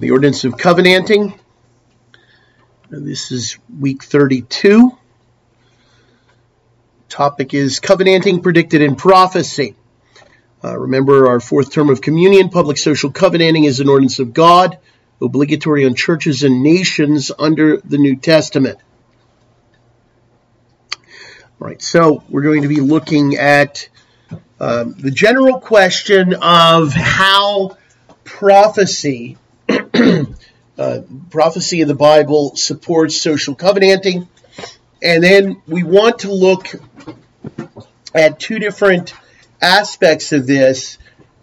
the ordinance of covenanting. This is week 32. Topic is covenanting predicted in prophecy. Uh, remember our fourth term of communion, public social covenanting is an ordinance of God, obligatory on churches and nations under the New Testament. All right, so we're going to be looking at um, the general question of how prophecy uh, prophecy of the Bible supports social covenanting. And then we want to look at two different aspects of this.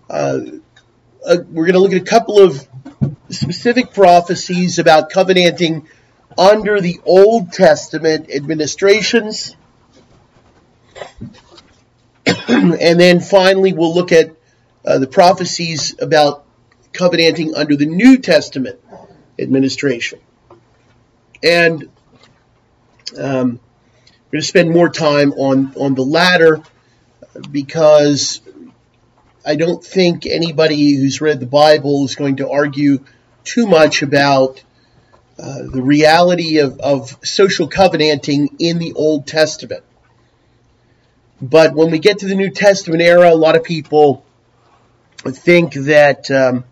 Uh, uh, we're going to look at a couple of specific prophecies about covenanting under the Old Testament administrations. and then finally, we'll look at uh, the prophecies about covenanting under the New Testament administration. And um, we're going to spend more time on, on the latter because I don't think anybody who's read the Bible is going to argue too much about uh, the reality of, of social covenanting in the Old Testament. But when we get to the New Testament era, a lot of people think that um,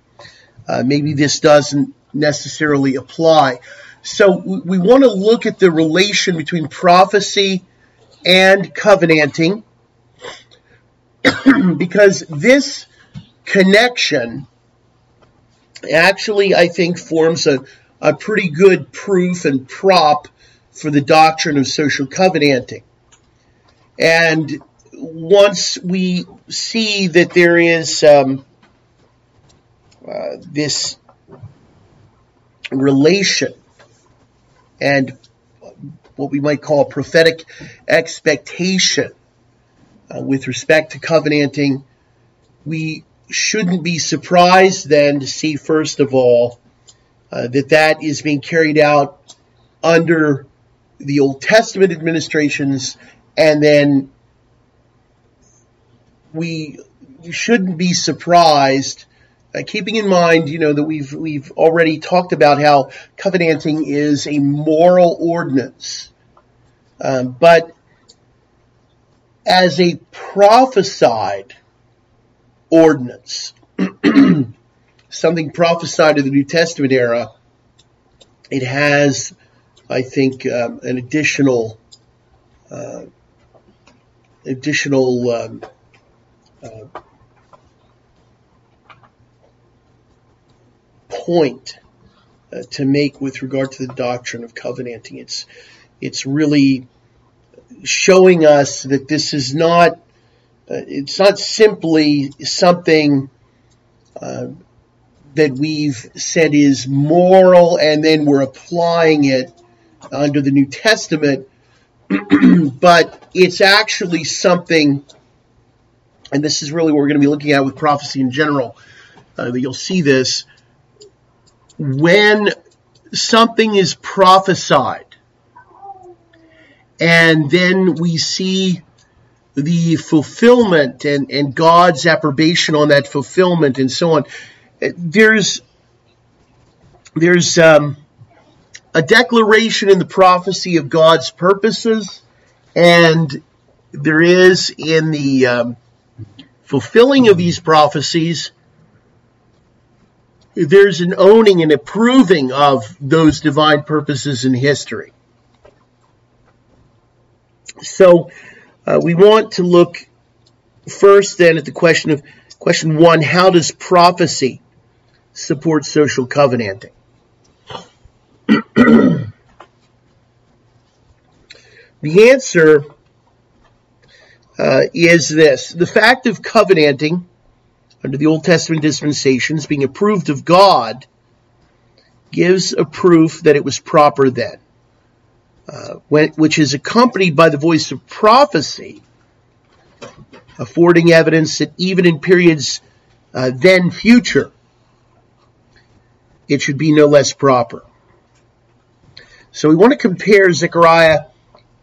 uh, maybe this doesn't necessarily apply. So we, we want to look at the relation between prophecy and covenanting because this connection actually, I think, forms a, a pretty good proof and prop for the doctrine of social covenanting. And once we see that there is um, uh, this relation and what we might call prophetic expectation uh, with respect to covenanting, we shouldn't be surprised then to see, first of all, uh, that that is being carried out under the Old Testament administrations, and then we shouldn't be surprised uh, keeping in mind, you know, that we've we've already talked about how covenanting is a moral ordinance, um, but as a prophesied ordinance, something prophesied in the New Testament era, it has, I think, um, an additional uh, additional um, uh, point uh, to make with regard to the doctrine of covenanting. It's it's really showing us that this is not uh, it's not simply something uh, that we've said is moral and then we're applying it under the New Testament, but it's actually something, and this is really what we're going to be looking at with prophecy in general. Uh, you'll see this when something is prophesied. And then we see the fulfillment and, and God's approbation on that fulfillment and so on, there's there's um, a declaration in the prophecy of God's purposes, and there is in the um, fulfilling of these prophecies there's an owning and approving of those divine purposes in history. So uh, we want to look first then at the question of question one: How does prophecy support social covenanting? the answer uh, is this: the fact of covenanting under the Old Testament dispensations, being approved of God, gives a proof that it was proper then, uh, when, which is accompanied by the voice of prophecy, affording evidence that even in periods uh, then future, it should be no less proper. So we want to compare Zechariah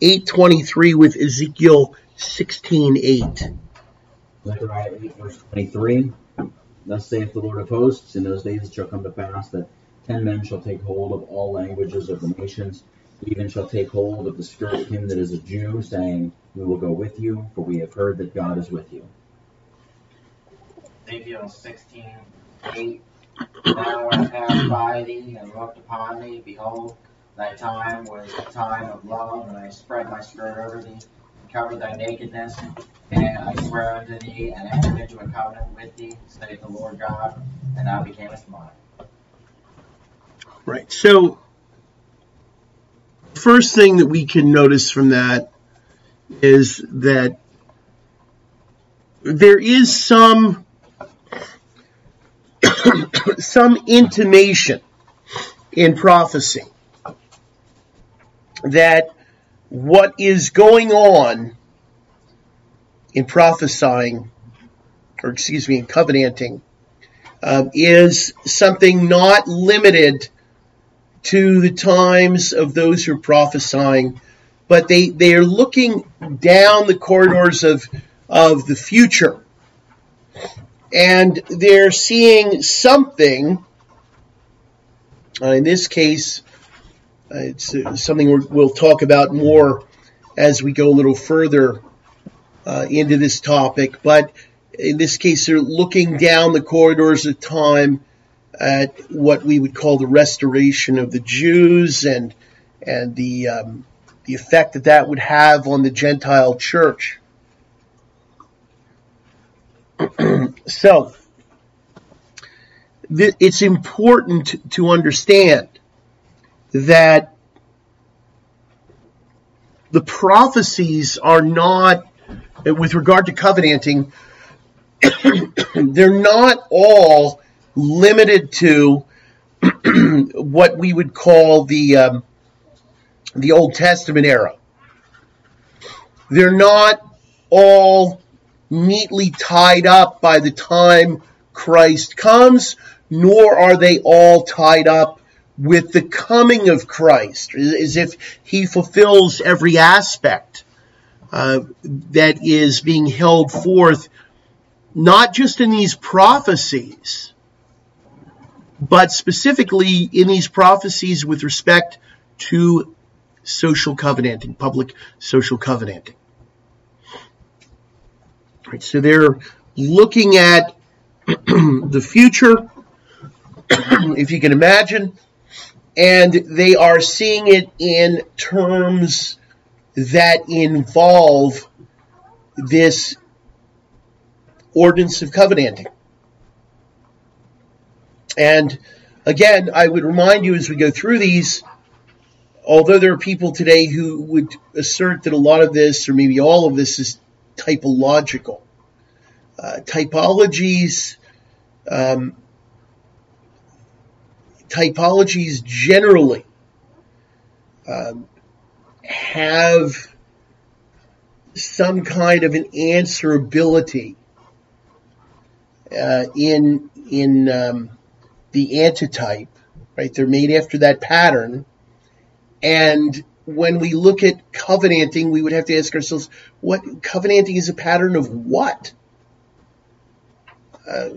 8.23 with Ezekiel 16.8. Zechariah 8, verse 23. Thus saith the Lord of hosts, in those days it shall come to pass that Ten men shall take hold of all languages of the nations, even shall take hold of the skirt of him that is a Jew, saying, We will go with you, for we have heard that God is with you. Ezekiel 16, 8. Now I passed by thee and looked upon thee, behold, thy time was a time of love, and I spread my skirt over thee, and covered thy nakedness, and I swear unto thee, and entered into a covenant with thee, saith the Lord God, and thou becamest mine. Right. So, first thing that we can notice from that is that there is some some intimation in prophecy that what is going on in prophesying, or excuse me, in covenanting, uh, is something not limited to the times of those who are prophesying, but they, they are looking down the corridors of, of the future. And they're seeing something, uh, in this case, it's something we will talk about more as we go a little further uh, into this topic, but in this case, they're looking down the corridors of time at what we would call the restoration of the Jews and and the um, the effect that that would have on the Gentile church. so it's important to understand that the prophecies are not, with regard to covenanting, they're not all limited to what we would call the um, the Old Testament era. They're not all neatly tied up by the time Christ comes, nor are they all tied up with the coming of Christ, as if he fulfills every aspect uh, that is being held forth, not just in these prophecies, but specifically in these prophecies with respect to social covenanting, public social covenanting. Right, so they're looking at the future, if you can imagine, and they are seeing it in terms that involve this ordinance of covenanting. And again, I would remind you as we go through these, although there are people today who would assert that a lot of this, or maybe all of this, is typological. Uh, typologies, um, typologies generally um, have some kind of an answerability uh, in in um, the antitype, right? They're made after that pattern. And when we look at covenanting, we would have to ask ourselves, what covenanting is a pattern of what? Uh,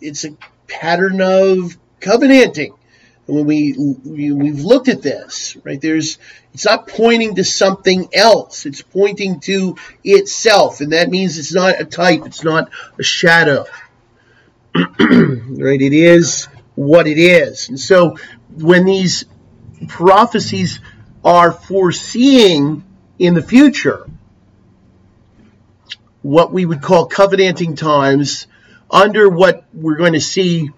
it's a pattern of covenanting. When we, we we've looked at this, right? There's it's not pointing to something else. It's pointing to itself, and that means it's not a type. It's not a shadow. right? It is what it is. And so when these prophecies are foreseeing in the future what we would call covenanting times under what we're going to see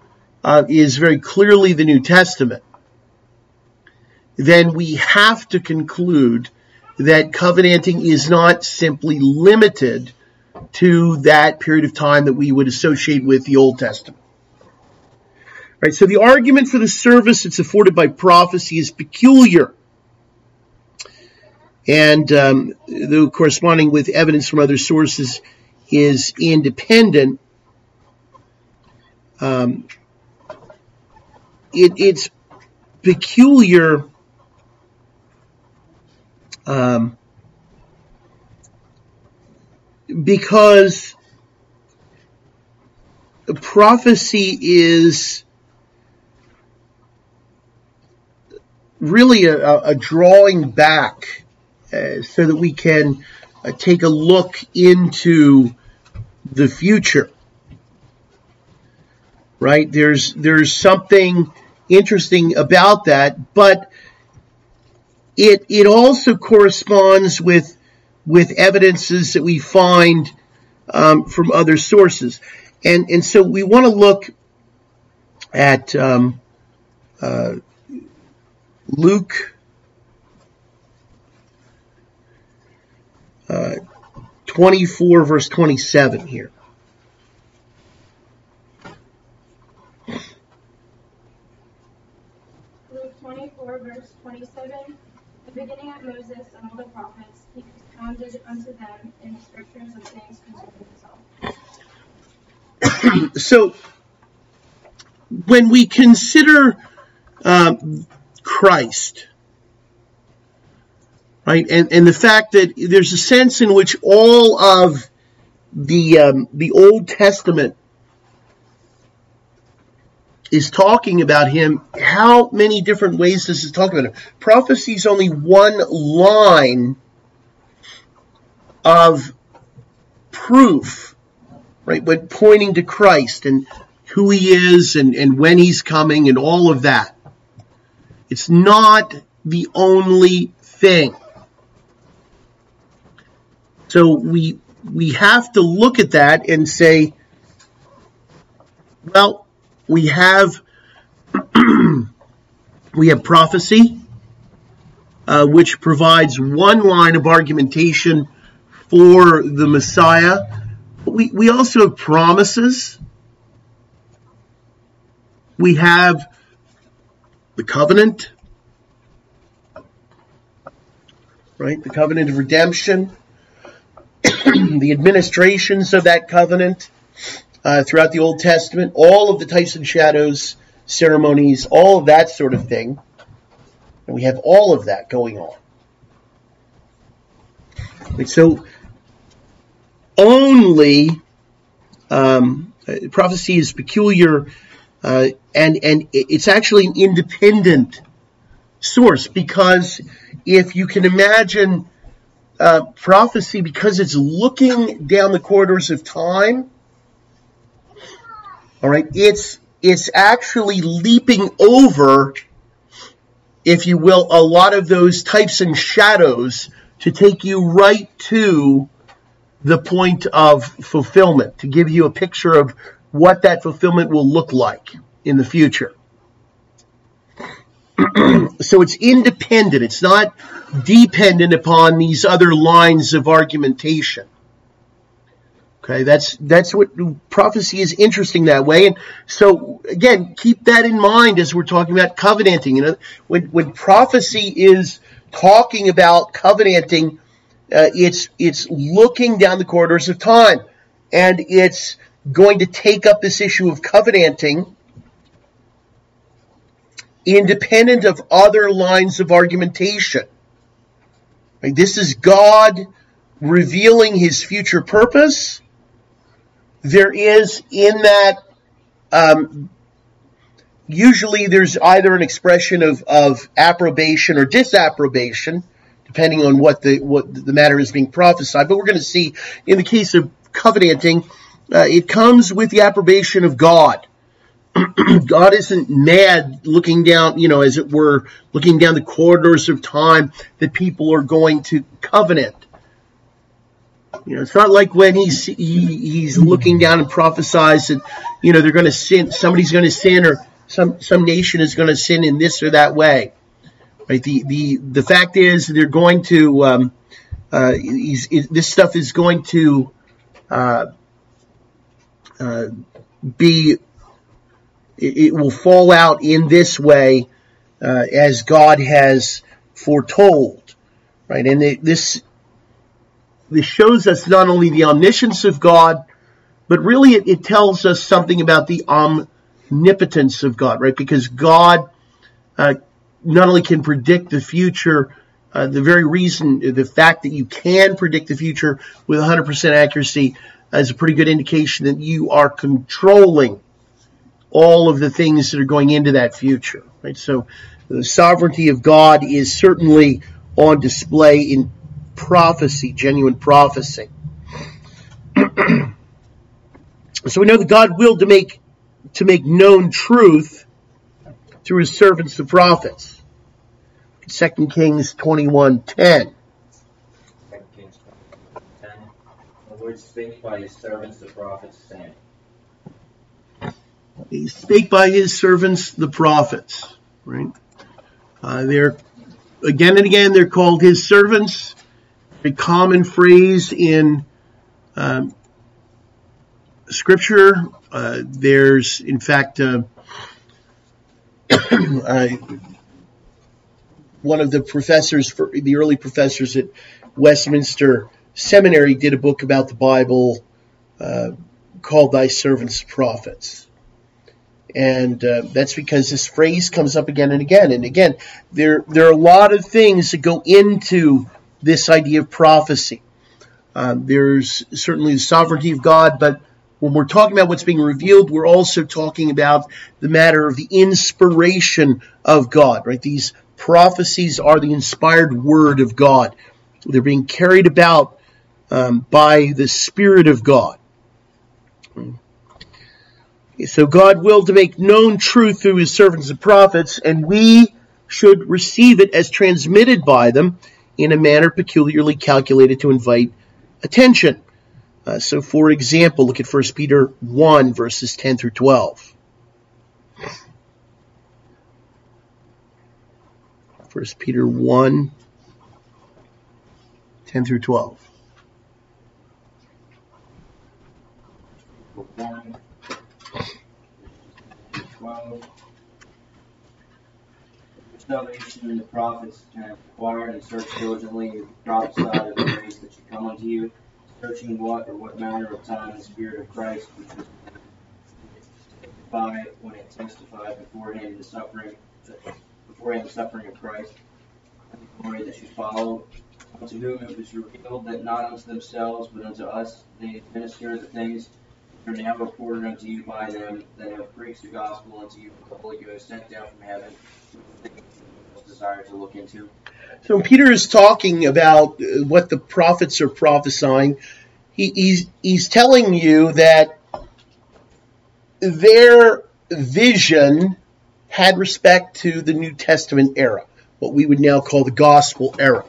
uh, is very clearly the New Testament, then we have to conclude that covenanting is not simply limited to that period of time that we would associate with the Old Testament. Right, so the argument for the service that's afforded by prophecy is peculiar. And um, the corresponding with evidence from other sources is independent. Um, it, it's peculiar um, because prophecy is really a, a drawing back uh, so that we can uh, take a look into the future. Right? There's there's something interesting about that, but it it also corresponds with with evidences that we find um, from other sources, and and so we want to look at um, uh, Luke uh, 24, verse 27 here. Luke 24, verse 27. The beginning at Moses and all the prophets, he expounded unto them in the scriptures of things concerning himself. so, when we consider um, Christ, right, and, and the fact that there's a sense in which all of the um, the Old Testament is talking about him. How many different ways does is talk about him? Prophecy is only one line of proof, right? But pointing to Christ and who he is and, and when he's coming and all of that. It's not the only thing. So we we have to look at that and say, well, we have we have prophecy, uh, which provides one line of argumentation for the Messiah. We we also have promises. We have the covenant, right? The covenant of redemption, the administrations of that covenant uh, throughout the Old Testament, all of the types and shadows, ceremonies, all of that sort of thing. And we have all of that going on. And so, only um, prophecy is peculiar uh, and and it's actually an independent source because if you can imagine uh, prophecy, because it's looking down the corridors of time, all right, it's it's actually leaping over, if you will, a lot of those types and shadows to take you right to the point of fulfillment, to give you a picture of what that fulfillment will look like in the future. so it's independent. It's not dependent upon these other lines of argumentation. Okay, that's that's what prophecy is interesting that way. And so again, keep that in mind as we're talking about covenanting. You know, when when prophecy is talking about covenanting, uh, it's it's looking down the corridors of time, and it's going to take up this issue of covenanting independent of other lines of argumentation. Right? This is God revealing his future purpose. There is in that, um, usually there's either an expression of, of approbation or disapprobation, depending on what the, what the matter is being prophesied. But we're going to see in the case of covenanting, uh, it comes with the approbation of God. God isn't mad looking down, you know, as it were, looking down the corridors of time that people are going to covenant. You know, it's not like when he's he, he's looking down and prophesies that you know they're going to sin, somebody's going to sin, or some some nation is going to sin in this or that way. Right? The the the fact is they're going to um, uh, this stuff is going to uh, uh, be it will fall out in this way uh, as God has foretold, right? And it, this this shows us not only the omniscience of God, but really it, it, tells us something about the omnipotence of God, right? Because God uh, not only can predict the future, uh, the very reason, the fact that you can predict the future with 100% accuracy is a pretty good indication that you are controlling all of the things that are going into that future. Right? So The sovereignty of God is certainly on display in prophecy, genuine prophecy. so we know that God willed to make to make known truth through his servants the prophets. 2 Kings 21:10. 2 Kings 10. The Lord spake by his servants the prophets, saying, He spake by his servants the prophets, right? Uh, they're again and again they're called his servants. A common phrase in um, scripture. Uh, there's, in fact, uh, uh, one of the professors, for the early professors at Westminster Seminary, did a book about the Bible uh, called "Thy Servants Prophets." and uh, that's because this phrase comes up again and again and again. There, there are a lot of things that go into this idea of prophecy. Um, there's certainly the sovereignty of God, but when we're talking about what's being revealed, we're also talking about the matter of the inspiration of God. Right? These prophecies are the inspired word of God. They're being carried about um, by the Spirit of God. So God willed to make known truth through his servants and prophets, and we should receive it as transmitted by them in a manner peculiarly calculated to invite attention. Uh, so, for example, look at 1 Peter 1, verses 10 through 12. 1 Peter 1, 10 through 12. 1, 12. Salvation and the prophets have inquired and searched diligently and prophesied of the grace that should come unto you, searching what or what manner of time the Spirit of Christ which was by when it testified beforehand the suffering before beforehand the suffering of Christ, and the glory that should follow, unto whom it was revealed that not unto themselves but unto us they administer the things are now reported unto you by them that have preached the gospel unto you the Holy Ghost sent down from heaven, desire to look into. So Peter is talking about uh, what the prophets are prophesying, he, he's, he's telling you that their vision had respect to the New Testament era, what we would now call the gospel era.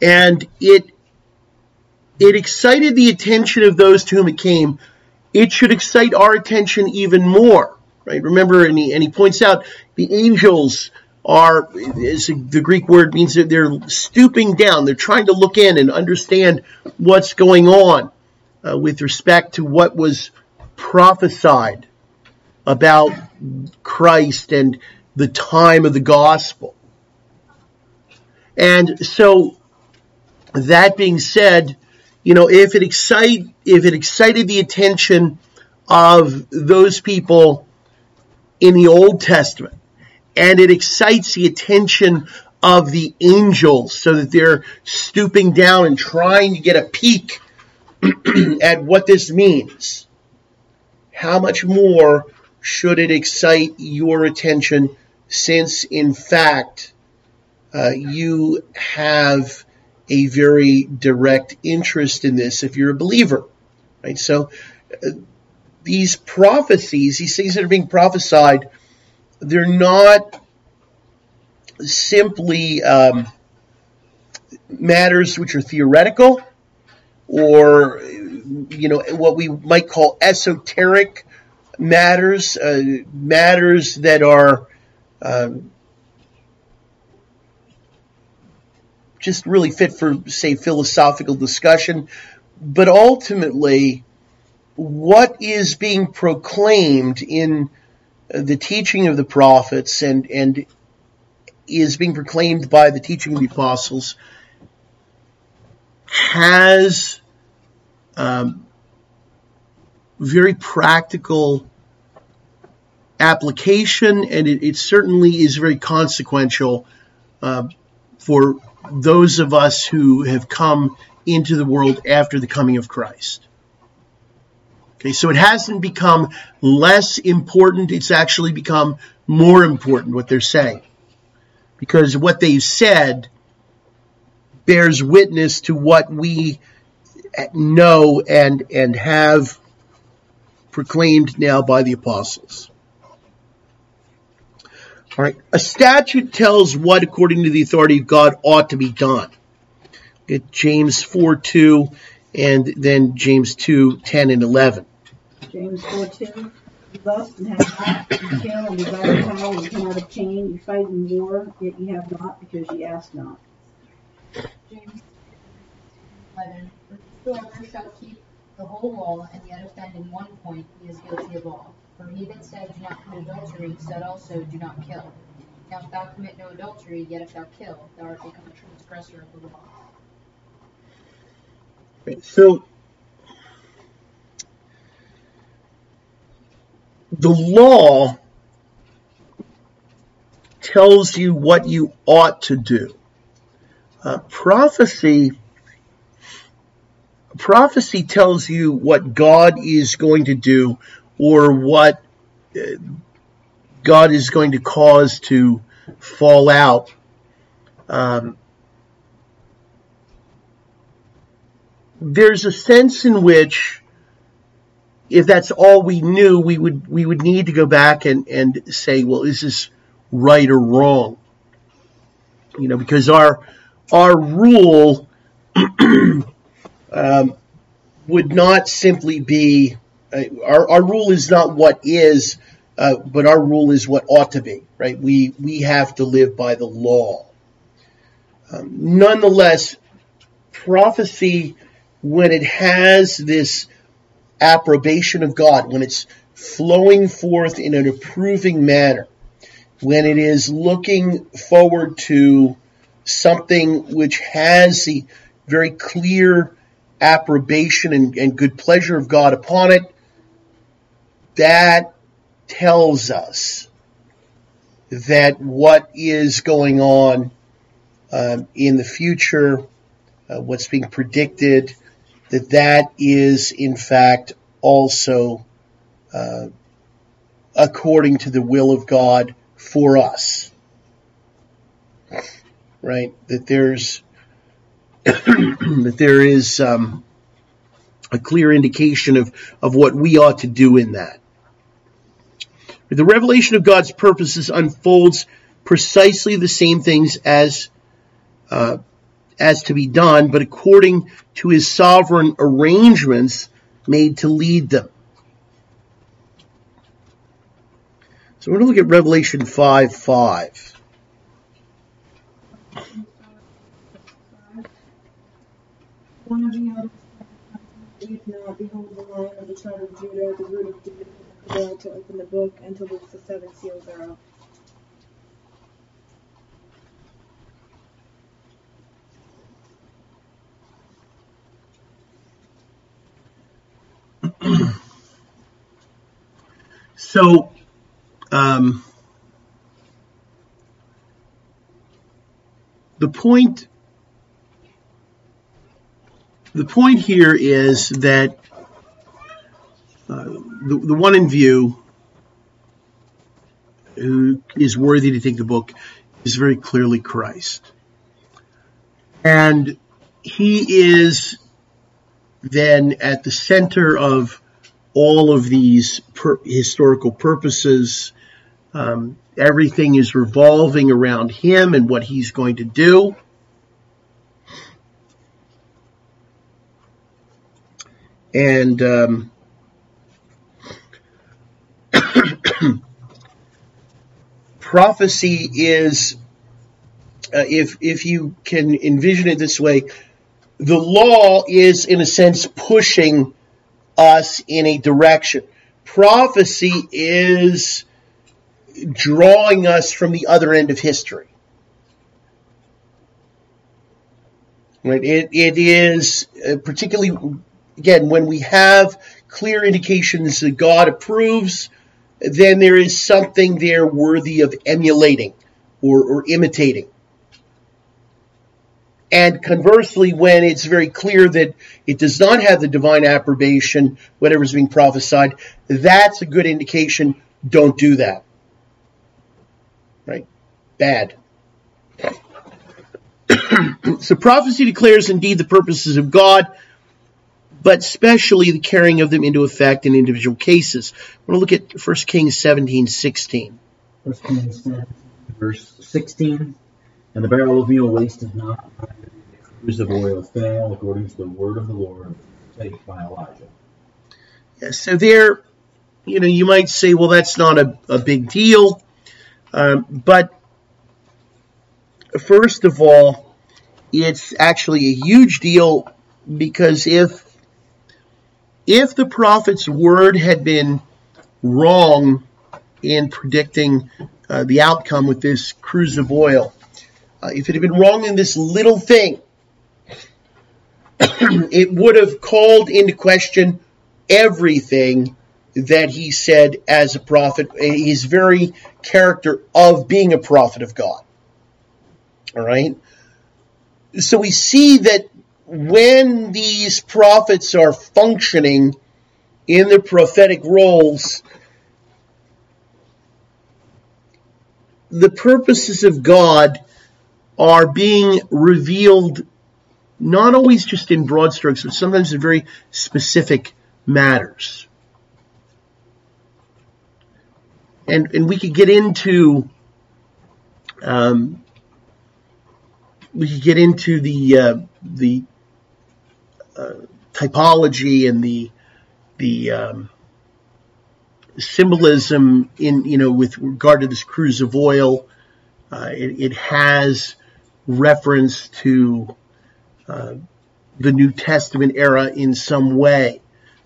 And it it excited the attention of those to whom it came. It should excite our attention even more, right? Remember, and he, and he points out the angels are, the Greek word means that they're stooping down. They're trying to look in and understand what's going on uh, with respect to what was prophesied about Christ and the time of the gospel. And so, that being said, you know, if it excite, if it excited the attention of those people in the Old Testament, and it excites the attention of the angels so that they're stooping down and trying to get a peek at what this means. How much more should it excite your attention since, in fact, uh, you have a very direct interest in this if you're a believer, right? So uh, these prophecies, these things that are being prophesied, they're not simply um, matters which are theoretical or you know what we might call esoteric matters, uh, matters that are um, just really fit for, say, philosophical discussion. But ultimately, what is being proclaimed in the teaching of the prophets and, and is being proclaimed by the teaching of the apostles has um, very practical application and it, it, certainly is very consequential uh, for those of us who have come into the world after the coming of Christ. Okay, so it hasn't become less important, it's actually become more important what they're saying. because what they've said bears witness to what we know and and have proclaimed now by the apostles. All right, a statute tells what, according to the authority of God, ought to be done. Get James 4 2 and then James 2 10 and 11. James 4 2. You lust and have not, you kill and desire power and cannot obtain. You fight in war, yet you have not because you ask not. James 11. Whosoever shall keep the whole law and yet offend in one point, he is guilty of all. For he that said, Do not commit adultery, said also, Do not kill. Now if thou commit no adultery, yet if thou kill, thou art become a transgressor of the law. So, the law tells you what you ought to do. Uh, prophecy prophecy tells you what God is going to do or what uh, God is going to cause to fall out. Um, there's a sense in which if that's all we knew, we would we would need to go back and, and say, well, is this right or wrong? You know, because our our rule um, would not simply be uh, our our rule is not what is, uh, but our rule is what ought to be. Right? We we have to live by the law. Um, nonetheless, prophecy when it has this approbation of God, when it's flowing forth in an approving manner, when it is looking forward to something which has the very clear approbation and, and good pleasure of God upon it, that tells us that what is going on um, in the future, uh, what's being predicted, that that is in fact also uh, according to the will of God for us. Right? That there's that there is um, a clear indication of, of what we ought to do in that. The revelation of God's purposes unfolds precisely the same things as uh, as to be done, but according to his sovereign arrangements made to lead them. So we're going to look at Revelation 5 5. One of the If not, behold the lion of the tribe of Judah, the root of David, to open the book and to the seven seals thereof. So, um, the point the point here is that uh, the, the one in view who is worthy to take the book is very clearly Christ. And he is then at the center of all of these per- historical purposes. Um, everything is revolving around him and what he's going to do. And um, prophecy is, uh, if if you can envision it this way, the law is in a sense pushing us in a direction. Prophecy is drawing us from the other end of history. Right? It, it is uh, particularly, again, when we have clear indications that God approves, then there is something there worthy of emulating or, or imitating. And conversely, when it's very clear that it does not have the divine approbation, whatever is being prophesied, that's a good indication. Don't do that. Right? Bad. so prophecy declares indeed the purposes of God, but especially the carrying of them into effect in individual cases. I want to look at 1 Kings 17, 16. First Kings 10, verse 16. And the barrel of meal wasted not, the cruse of oil fell, according to the word of the Lord, spake by Elijah. Yeah, so there, you know, you might say, well, that's not a, a big deal. Um, but first of all, it's actually a huge deal because if if the prophet's word had been wrong in predicting uh, the outcome with this cruse of oil, uh, if it had been wrong in this little thing, it would have called into question everything that he said as a prophet, his very character of being a prophet of God. All right? So we see that when these prophets are functioning in their prophetic roles, the purposes of God are being revealed not always just in broad strokes, but sometimes in very specific matters. And, and we could get into um, we could get into the uh, the uh, typology and the the um, symbolism in you know with regard to this cruse of oil. Uh, it, it, has reference to uh, the New Testament era in some way,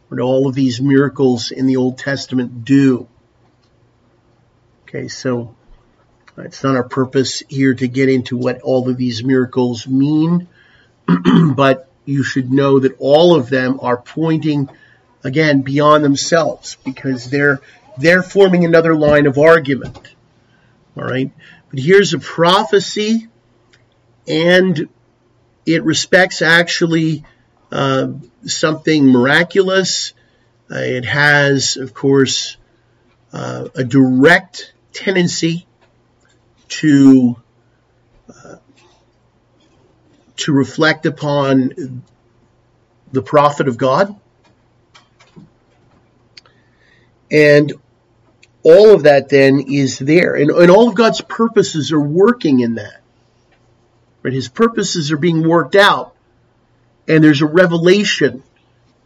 what all of these miracles in the Old Testament do. Okay, so it's not our purpose here to get into what all of these miracles mean, but you should know that all of them are pointing again beyond themselves because they're they're forming another line of argument. All right, but here's a prophecy, and it respects actually uh, something miraculous. Uh, it has, of course, uh, a direct tendency to uh, to reflect upon the prophet of God. And all of that then is there. And, and all of God's purposes are working in that. Right? His purposes are being worked out. And there's a revelation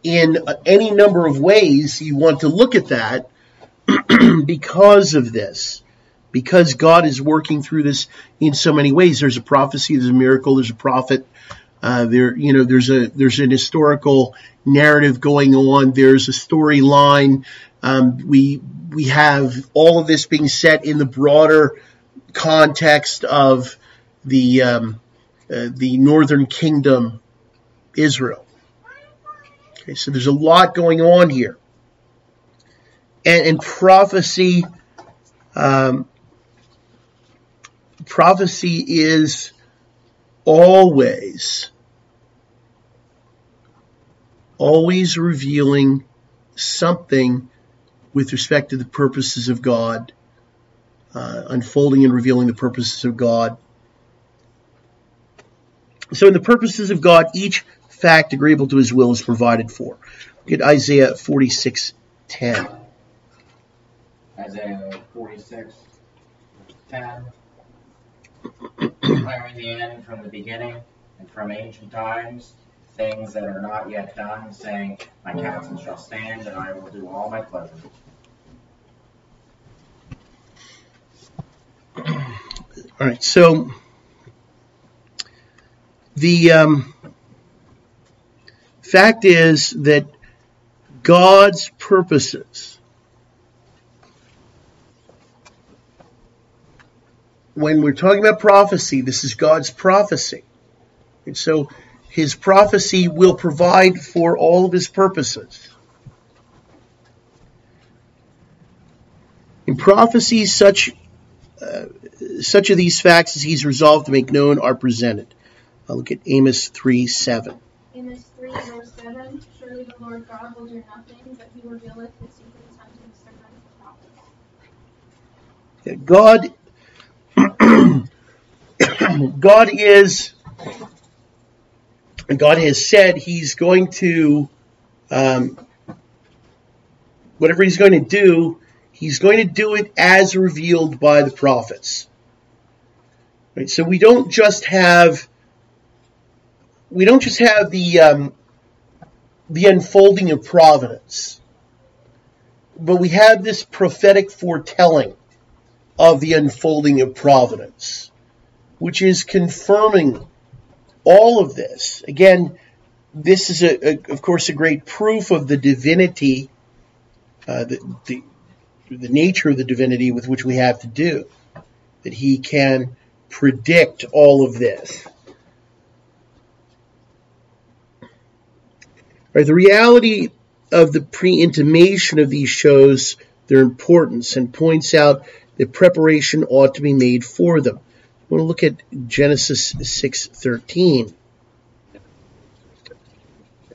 in any number of ways you want to look at that because of this. Because God is working through this in so many ways. There's a prophecy, there's a miracle, there's a prophet, uh, there, you know, there's a there's an historical narrative going on. There's a storyline. Um, we we have all of this being set in the broader context of the um, uh, the Northern Kingdom, Israel. Okay, so there's a lot going on here, and, and prophecy. Um, prophecy is always, always revealing something with respect to the purposes of God, uh, unfolding and revealing the purposes of God. So, in the purposes of God, each fact agreeable to his will is provided for. Look at Isaiah 46 10. Isaiah 46, 10 declaring the end from the beginning and from ancient times, things that are not yet done, saying, My counsel shall stand, and I will do all my pleasure. All right, so the um, fact is that God's purposes when we're talking about prophecy, this is God's prophecy. And so his prophecy will provide for all of his purposes. In prophecy, such uh, such of these facts as he's resolved to make known are presented. I'll look at Amos 3 7. Amos 3 verse 7 Surely the Lord God will do nothing, but he revealeth his secrets unto his servants the prophets. God God is, and God has said He's going to, um, whatever He's going to do, He's going to do it as revealed by the prophets. Right? So we don't just have, we don't just have the um, the unfolding of providence, but we have this prophetic foretelling of the unfolding of providence which is confirming all of this. Again, this is, a, a, of course, a great proof of the divinity, uh, the, the, the nature of the divinity with which we have to do, that he can predict all of this. Right, the reality of the pre-intimation of these shows their importance and points out that preparation ought to be made for them. I want to look at Genesis 6:13.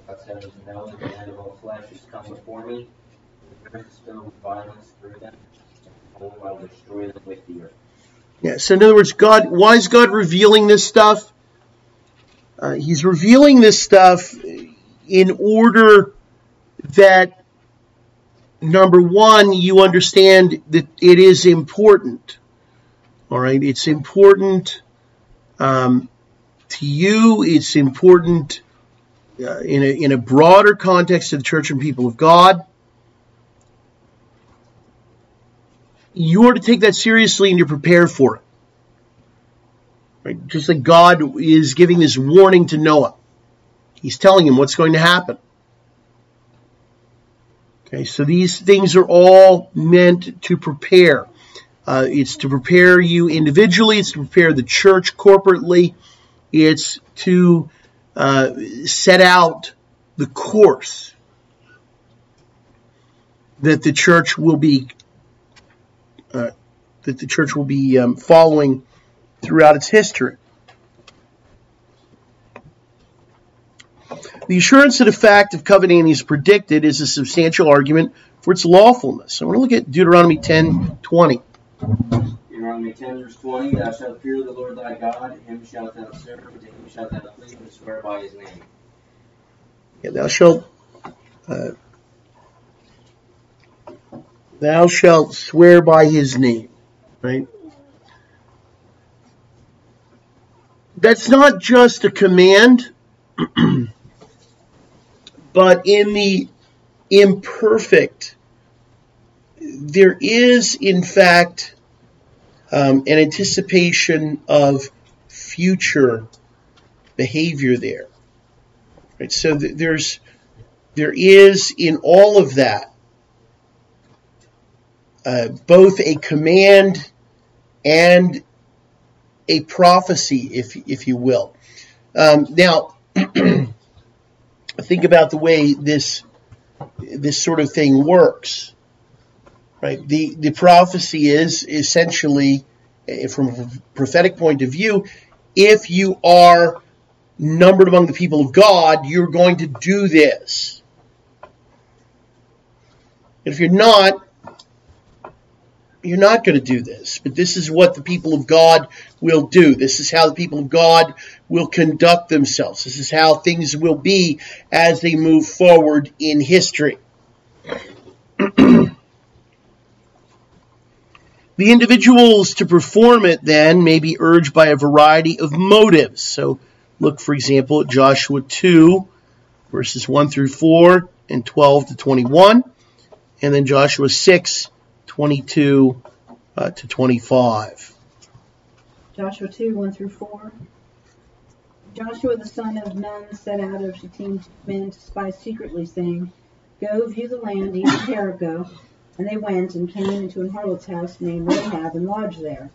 God says, the end of all flesh is come before me. The earth is filled with violence through them. And I will destroy them with the earth." Yeah. So in other words, God, why is God revealing this stuff? Uh, he's revealing this stuff in order that number one, you understand that it is important. All right, it's important um, to you. It's important uh, in a in a broader context to the church and people of God. You are to take that seriously and you're prepared for it. Right? Just like God is giving this warning to Noah. He's telling him what's going to happen. Okay, so these things are all meant to prepare. Uh, it's to prepare you individually, it's to prepare the church corporately, it's to uh, set out the course that the church will be uh, that the church will be um, following throughout its history. The assurance that a fact of covenanting is predicted is a substantial argument for its lawfulness. So I want to look at Deuteronomy 10 20. Deuteronomy 10, verse 20, Thou shalt fear the Lord thy God, him shalt thou serve, to him shalt thou cleave and swear by his name. Yeah, thou shalt uh, thou shalt swear by his name, right? That's not just a command, but in the imperfect there is, in fact, um, an anticipation of future behavior there. Right? So th- there's there is in all of that uh, both a command and a prophecy, if if you will. Um, now, think about the way this this sort of thing works right? The the prophecy is essentially, eh, from a prophetic point of view, if you are numbered among the people of God, you're going to do this. And if you're not, you're not going to do this. But this is what the people of God will do. This is how the people of God will conduct themselves. This is how things will be as they move forward in history. The individuals to perform it then may be urged by a variety of motives. So look, for example, at Joshua 2, verses 1 through 4 and 12 to 21, and then Joshua 6, 22 uh, to 25. Joshua 2, 1 through 4. Joshua the son of Nun set out of Shittim men to spy secretly, saying, Go view the land east of Jericho. And they went and came into an harlot's house named Rahab and lodged there.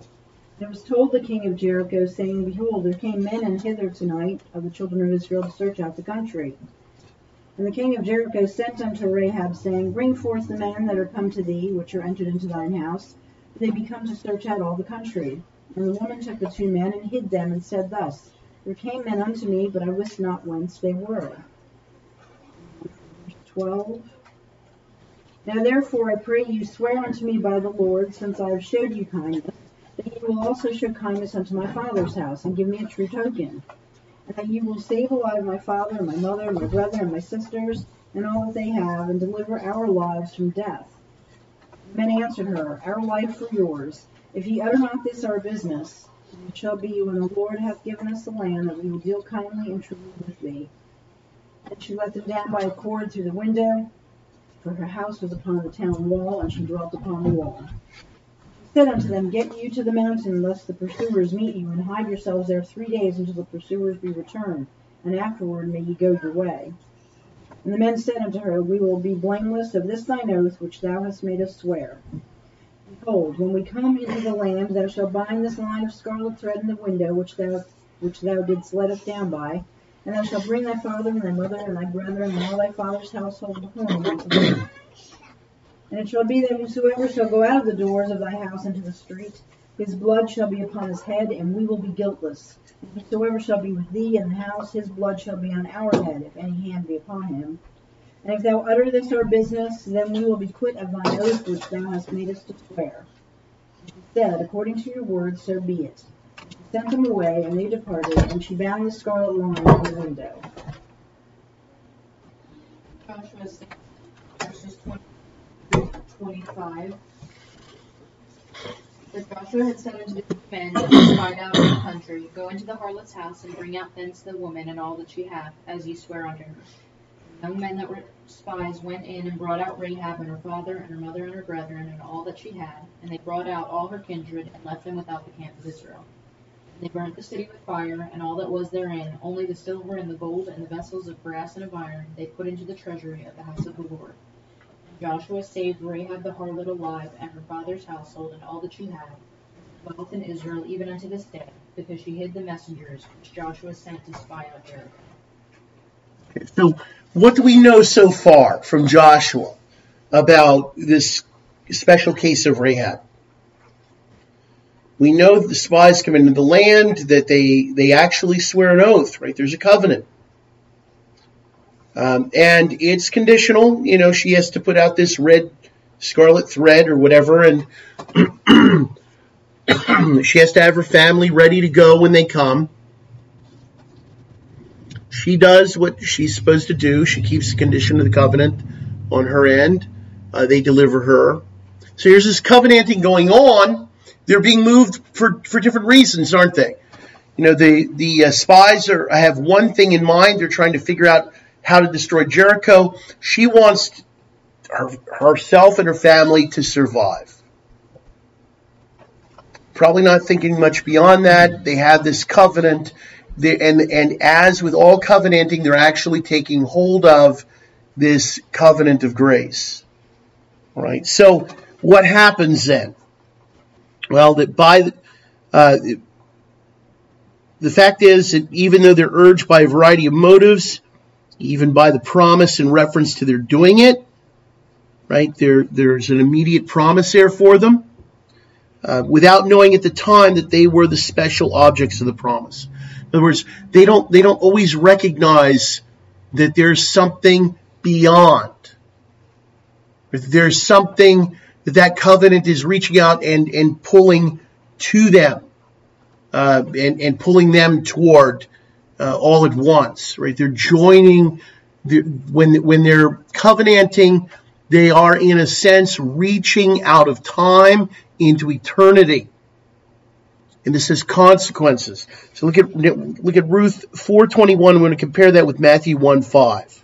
And it was told the king of Jericho, saying, Behold, there came men in hither tonight of the children of Israel to search out the country. And the king of Jericho sent unto Rahab, saying, Bring forth the men that are come to thee, which are entered into thine house, they be come to search out all the country. And the woman took the two men and hid them, and said thus, There came men unto me, but I wist not whence they were. 12. Now therefore I pray you swear unto me by the Lord, since I have showed you kindness, that you will also show kindness unto my father's house, and give me a true token, and that ye will save alive my father, and my mother, and my brother, and my sisters, and all that they have, and deliver our lives from death. The men answered her, Our life for yours. If ye utter not this our business, it shall be when the Lord hath given us the land that we will deal kindly and truly with thee. And she let them down by a cord through the window, for her house was upon the town wall, and she dwelt upon the wall. Said unto them, Get you to the mountain, lest the pursuers meet you, and hide yourselves there three days until the pursuers be returned, and afterward may ye go your way. And the men said unto her, We will be blameless of this thine oath which thou hast made us swear. Behold, when we come into the land, thou shalt bind this line of scarlet thread in the window which thou which thou didst let us down by, and thou shalt bring thy father and thy mother and thy brethren and all thy father's household home unto thee. And it shall be that whosoever shall go out of the doors of thy house into the street, his blood shall be upon his head, and we will be guiltless. Whosoever shall be with thee in the house, his blood shall be on our head, if any hand be upon him. And if thou utter this our business, then we will be quit of thine oath which thou hast made us to swear. She said, According to your word, so be it. She sent them away, and they departed, and she bound the scarlet line on the window. Joshua 6, verses 20 through 25. But Joshua had said unto the men spied out the country, Go into the harlot's house, and bring out thence the woman and all that she hath, as ye swear unto her. The young men that were spies went in and brought out Rahab and her father and her mother and her brethren and all that she had, and they brought out all her kindred and left them without the camp of Israel. They burnt the city with fire, and all that was therein, only the silver and the gold and the vessels of brass and of iron, they put into the treasury of the house of the Lord. Joshua saved Rahab the harlot alive, and her father's household, and all that she had, dwelt in Israel even unto this day, because she hid the messengers which Joshua sent to spy out Jericho. So, what do we know so far from Joshua about this special case of Rahab? We know that the spies come into the land, that they, they actually swear an oath, right? There's a covenant. Um, and it's conditional. You know, she has to put out this red scarlet thread or whatever, and she has to have her family ready to go when they come. She does what she's supposed to do. She keeps the condition of the covenant on her end. Uh, they deliver her. So here's this covenanting going on. They're being moved for, for different reasons, aren't they? You know, the the uh, spies are have one thing in mind. They're trying to figure out how to destroy Jericho. She wants her, herself and her family to survive. Probably not thinking much beyond that. They have this covenant, and and as with all covenanting, they're actually taking hold of this covenant of grace. All right. So what happens then? Well, that by the, uh, the fact is that even though they're urged by a variety of motives, even by the promise in reference to their doing it, right? There, there's an immediate promise there for them, uh, without knowing at the time that they were the special objects of the promise. In other words, they don't they don't always recognize that there's something beyond. There's something that that covenant is reaching out and and pulling to them, uh, and and pulling them toward uh, all at once, right? They're joining the, when when they're covenanting, they are in a sense reaching out of time into eternity. And this has consequences. So look at look at Ruth 4:21. We're going to compare that with Matthew 1:5.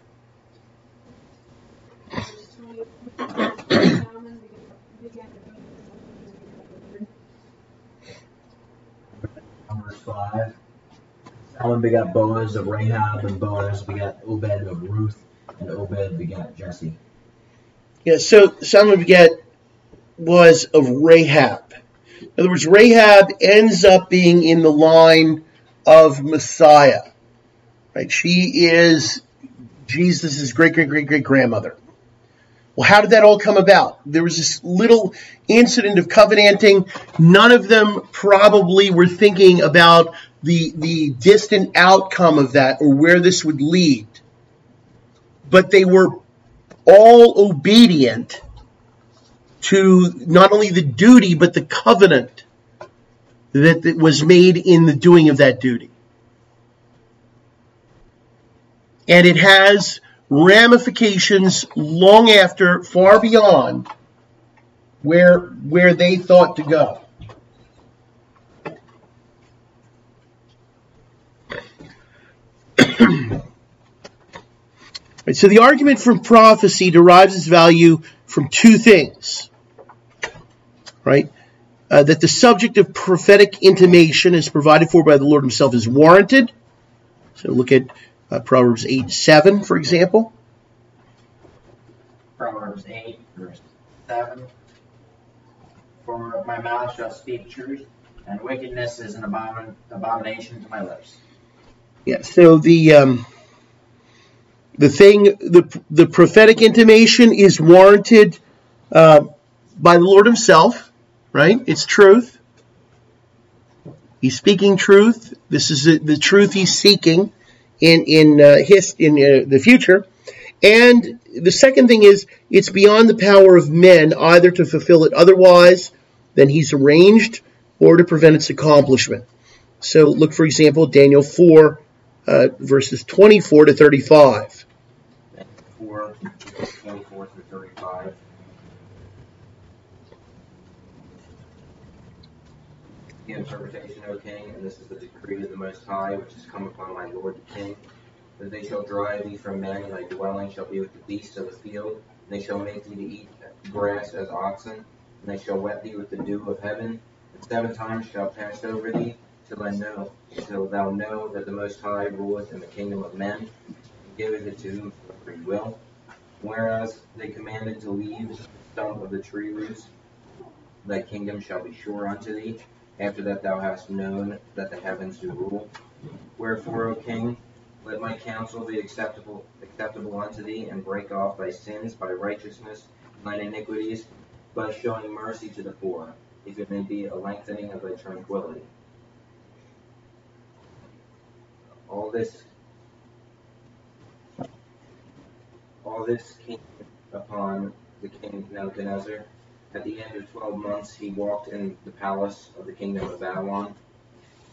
Numbers 5. Salmon begat Boaz of Rahab, and Boaz begat Obed of Ruth, and Obed begat Jesse. Yeah, so Salmon begat Boaz of Rahab. In other words, Rahab ends up being in the line of Messiah. Right? She is Jesus' great great great great grandmother. Well, how did that all come about? There was this little incident of covenanting. None of them probably were thinking about the, the distant outcome of that or where this would lead. But they were all obedient to not only the duty but the covenant that, that was made in the doing of that duty. And it has ramifications long after, far beyond where where they thought to go. Right, so the argument from prophecy derives its value from two things. Right? Uh, that the subject of prophetic intimation is provided for by the Lord Himself is warranted. So look at uh, Proverbs 8 7, for example. Proverbs 8, verse 7. For my mouth shall speak truth, and wickedness is an abomin- abomination to my lips. Yeah, so the um, the thing, the the prophetic intimation is warranted uh, by the Lord Himself, right? It's truth. He's speaking truth. This is the, the truth He's seeking in in uh, his in uh, the future. And the second thing is, it's beyond the power of men either to fulfill it otherwise than He's arranged, or to prevent its accomplishment. So look, for example, Daniel four, uh, verses twenty-four to thirty-five. 4, 24 through 35. The interpretation, O king, and this is the decree of the Most High, which has come upon my lord the king, that they shall drive thee from men, and thy dwelling shall be with the beasts of the field, and they shall make thee to eat grass as oxen, and they shall wet thee with the dew of heaven, and seven times shall pass over thee, till I know, till thou know that the Most High ruleth in the kingdom of men, and giveth it to whomsoever he will. Whereas they commanded to leave the stump of the tree roots, thy kingdom shall be sure unto thee, after that thou hast known that the heavens do rule. Wherefore, O king, let my counsel be acceptable acceptable unto thee, and break off thy sins by righteousness, thine iniquities by showing mercy to the poor, if it may be a lengthening of thy tranquility. All this all this came upon the king Nebuchadnezzar. At the end of twelve months he walked in the palace of the kingdom of Babylon.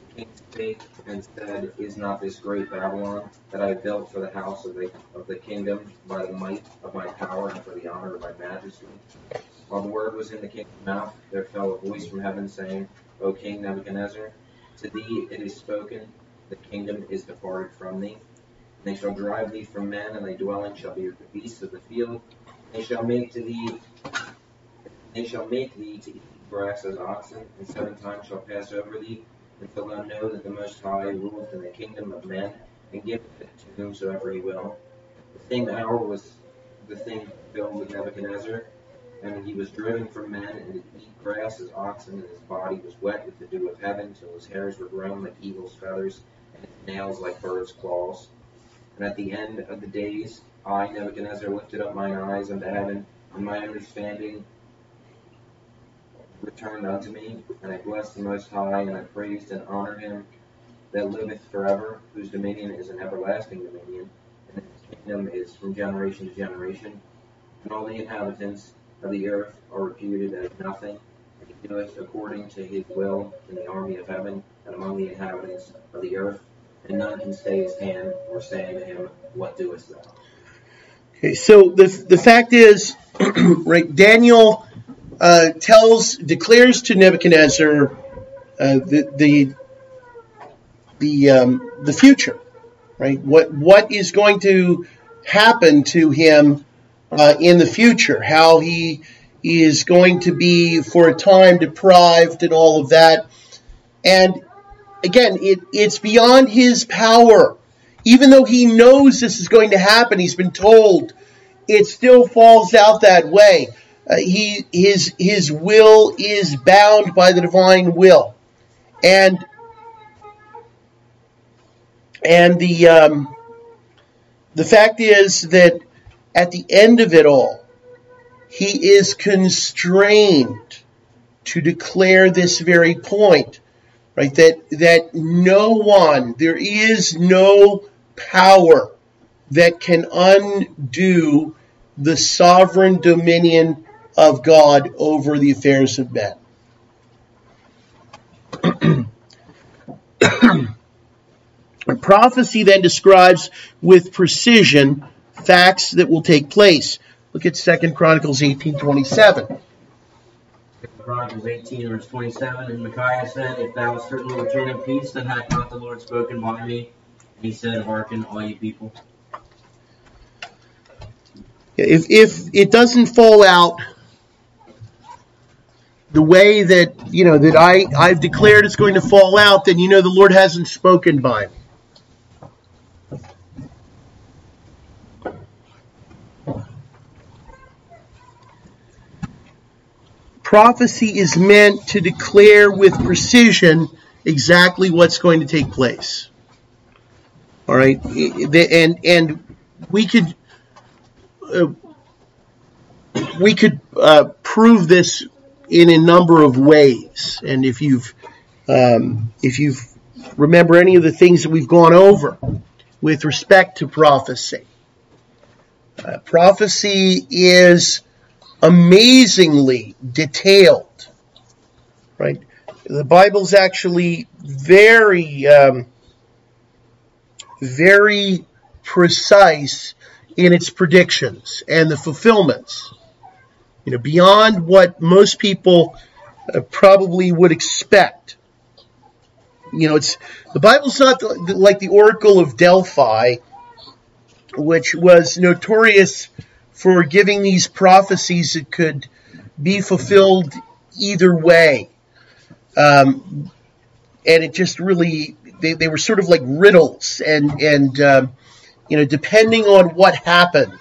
The king spake and said, Is not this great Babylon that I built for the house of the of the kingdom by the might of my power and for the honor of my majesty? While the word was in the king's mouth, there fell a voice from heaven saying, O king Nebuchadnezzar, to thee it is spoken, the kingdom is departed from thee. And They shall drive thee from men, and thy dwelling shall be with the beasts of the field. They shall make to thee, they shall make thee to eat grass as oxen, and seven times shall pass over thee, until thou know that the Most High ruleth in the kingdom of men, and giveth it to whomsoever he will. The same hour was the thing filled with Nebuchadnezzar, and he was driven from men, and did eat grass as oxen, and his body was wet with the dew of heaven, till his hairs were grown like eagle's feathers, nails like birds' claws. And at the end of the days, I, Nebuchadnezzar, lifted up mine eyes unto heaven, and my understanding returned unto me, and I blessed the Most High, and I praised and honored him that liveth forever, whose dominion is an everlasting dominion, and his kingdom is from generation to generation. And all the inhabitants of the earth are reputed as nothing, and he doeth according to his will in the army of heaven, and among the inhabitants of the earth and none can stay his hand or say unto him, What doest thou? Okay, so the the fact is, right? Daniel uh, tells, declares to Nebuchadnezzar uh, the the the um, the future, right? What what is going to happen to him uh, in the future? How he is going to be for a time deprived and all of that, and again, it, it's beyond his power. Even though he knows this is going to happen, he's been told, it still falls out that way. Uh, he his his will is bound by the divine will, and and the um, the fact is that at the end of it all, he is constrained to declare this very point right? That that no one, there is no power that can undo the sovereign dominion of God over the affairs of men. prophecy then describes with precision facts that will take place. Look at Second Chronicles 18:27. Chronicles 18, verse 27, and Micaiah said, If thou certainly return in peace, then hath not the Lord spoken by me. And he said, Hearken, all ye people. If if it doesn't fall out the way that you know that I I've declared it's going to fall out, then you know the Lord hasn't spoken by me. Prophecy is meant to declare with precision exactly what's going to take place. All right, and and we could uh, we could uh, prove this in a number of ways. And if you've um, if you remember any of the things that we've gone over with respect to prophecy, uh, prophecy is amazingly detailed, right? The Bible's actually very, um, very precise in its predictions and the fulfillments. You know, beyond what most people uh, probably would expect. You know, it's the Bible's not the, like the Oracle of Delphi, which was notorious for giving these prophecies that could be fulfilled either way. Um, and it just really, they, they were sort of like riddles. And, and um, you know, depending on what happened,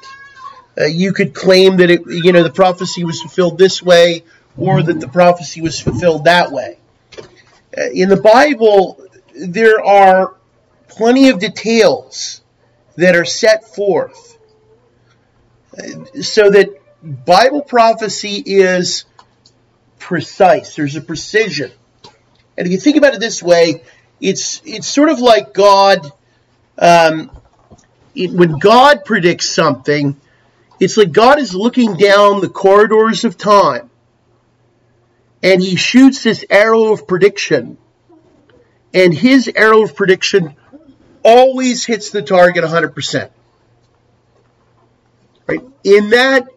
uh, you could claim that it, you know, the prophecy was fulfilled this way or that the prophecy was fulfilled that way. Uh, in the Bible, there are plenty of details that are set forth so that Bible prophecy is precise. There's a precision. And if you think about it this way, it's it's sort of like God. Um, it, when God predicts something, it's like God is looking down the corridors of time, and He shoots this arrow of prediction, and His arrow of prediction always hits the target 100 percent. Right? In that,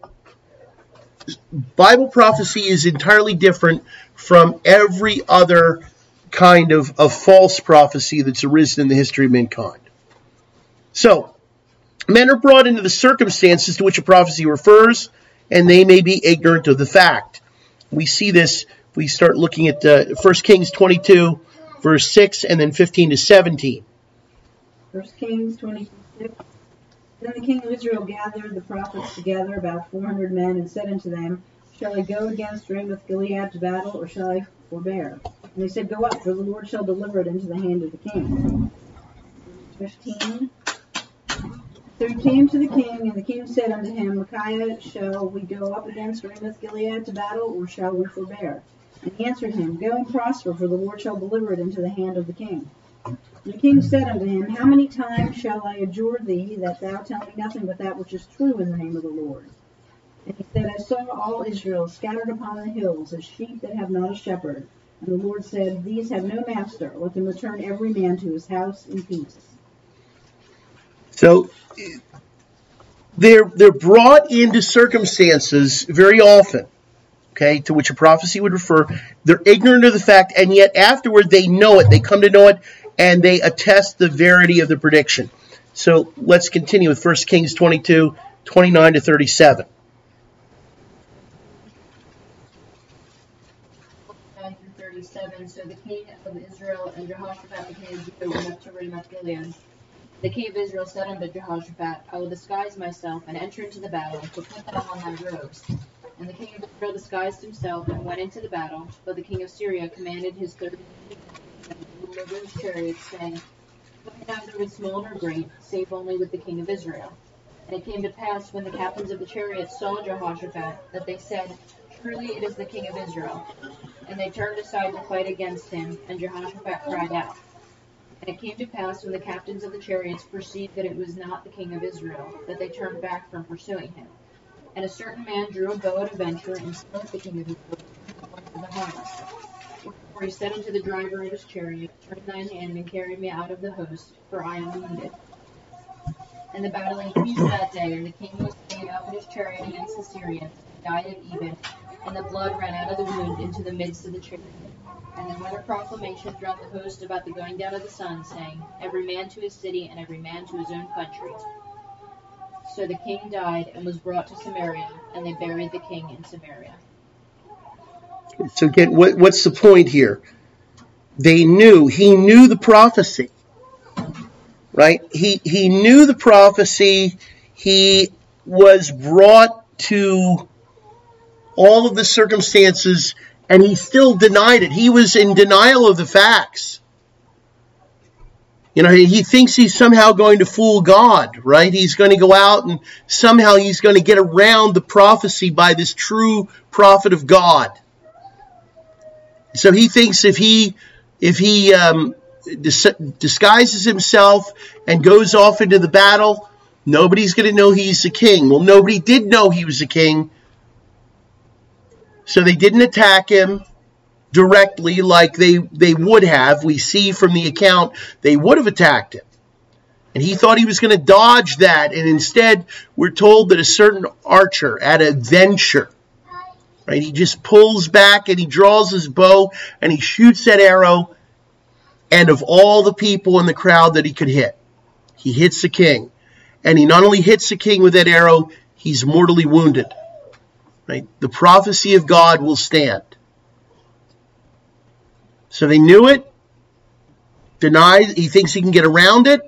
Bible prophecy is entirely different from every other kind of, of false prophecy that's arisen in the history of mankind. So, men are brought into the circumstances to which a prophecy refers, and they may be ignorant of the fact. We see this if we start looking at uh, 1 Kings 22, verse 6, and then 15 to 17. 1 Kings 22, then the king of Israel gathered the prophets together, about four hundred men, and said unto them, Shall I go against Ramoth Gilead to battle, or shall I forbear? And they said, Go up, for the Lord shall deliver it into the hand of the king. 15. So he came to the king, and the king said unto him, Micaiah, shall we go up against Ramoth Gilead to battle, or shall we forbear? And he answered him, Go and prosper, for the Lord shall deliver it into the hand of the king. The king said unto him, How many times shall I adjure thee that thou tell me nothing but that which is true in the name of the Lord? And he said, I saw all Israel scattered upon the hills as sheep that have not a shepherd. And the Lord said, These have no master. Let them return every man to his house in peace. So they're they're brought into circumstances very often, okay, to which a prophecy would refer. They're ignorant of the fact, and yet afterward they know it. They come to know it, and they attest the verity of the prediction. So let's continue with 1 Kings 22, 29 to 37. So the king of Israel and Jehoshaphat the king of Judah went up to Ramoth Gilead. The king of Israel said unto Jehoshaphat, I will disguise myself and enter into the battle, but put thou on thy robes. And the king of Israel disguised himself and went into the battle, but the king of Syria commanded his thirty over his chariots, saying, neither with small nor great, save only with the king of Israel. And it came to pass, when the captains of the chariots saw Jehoshaphat, that they said, Truly it is the king of Israel. And they turned aside to fight against him, and Jehoshaphat cried out. And it came to pass, when the captains of the chariots perceived that it was not the king of Israel, that they turned back from pursuing him. And a certain man drew a bow at a venture, and smote the king of Israel in the harness. He said unto the driver of his chariot, Turn thine hand and carry me out of the host, for I am wounded. And the battle increased that day, and the king was taken up in his chariot against the Syrians, and died at even, and the blood ran out of the wound into the midst of the chariot. And then went a proclamation throughout the host about the going down of the sun, saying, Every man to his city, and every man to his own country. So the king died and was brought to Samaria, and they buried the king in Samaria. So again, what, what's the point here? They knew, he knew the prophecy, right? He, he knew the prophecy. He was brought to all of the circumstances and he still denied it. He was in denial of the facts. You know, he thinks he's somehow going to fool God, right? He's going to go out and somehow he's going to get around the prophecy by this true prophet of God. So he thinks if he if he um, dis- disguises himself and goes off into the battle, nobody's going to know he's a king. Well, nobody did know he was a king, so they didn't attack him directly like they they would have. We see from the account they would have attacked him. And he thought he was going to dodge that, and instead, we're told that a certain archer at a venture Right? He just pulls back and he draws his bow and he shoots that arrow. And of all the people in the crowd that he could hit, he hits the king. And he not only hits the king with that arrow, he's mortally wounded. Right? The prophecy of God will stand. So they knew it. Denies. He thinks he can get around it.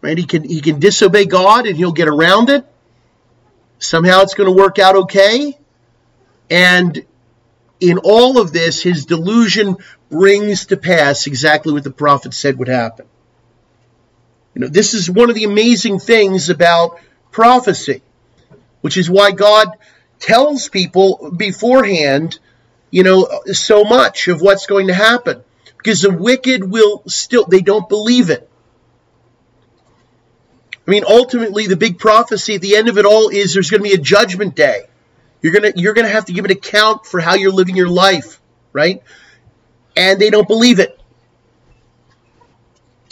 Right? He can he can disobey God and he'll get around it. Somehow it's going to work out okay. And in all of this, his delusion brings to pass exactly what the prophet said would happen. You know, this is one of the amazing things about prophecy, which is why God tells people beforehand, you know, so much of what's going to happen. Because the wicked will still, they don't believe it. I mean, ultimately, the big prophecy at the end of it all is there's going to be a judgment day. You're gonna you're gonna have to give an account for how you're living your life, right? And they don't believe it.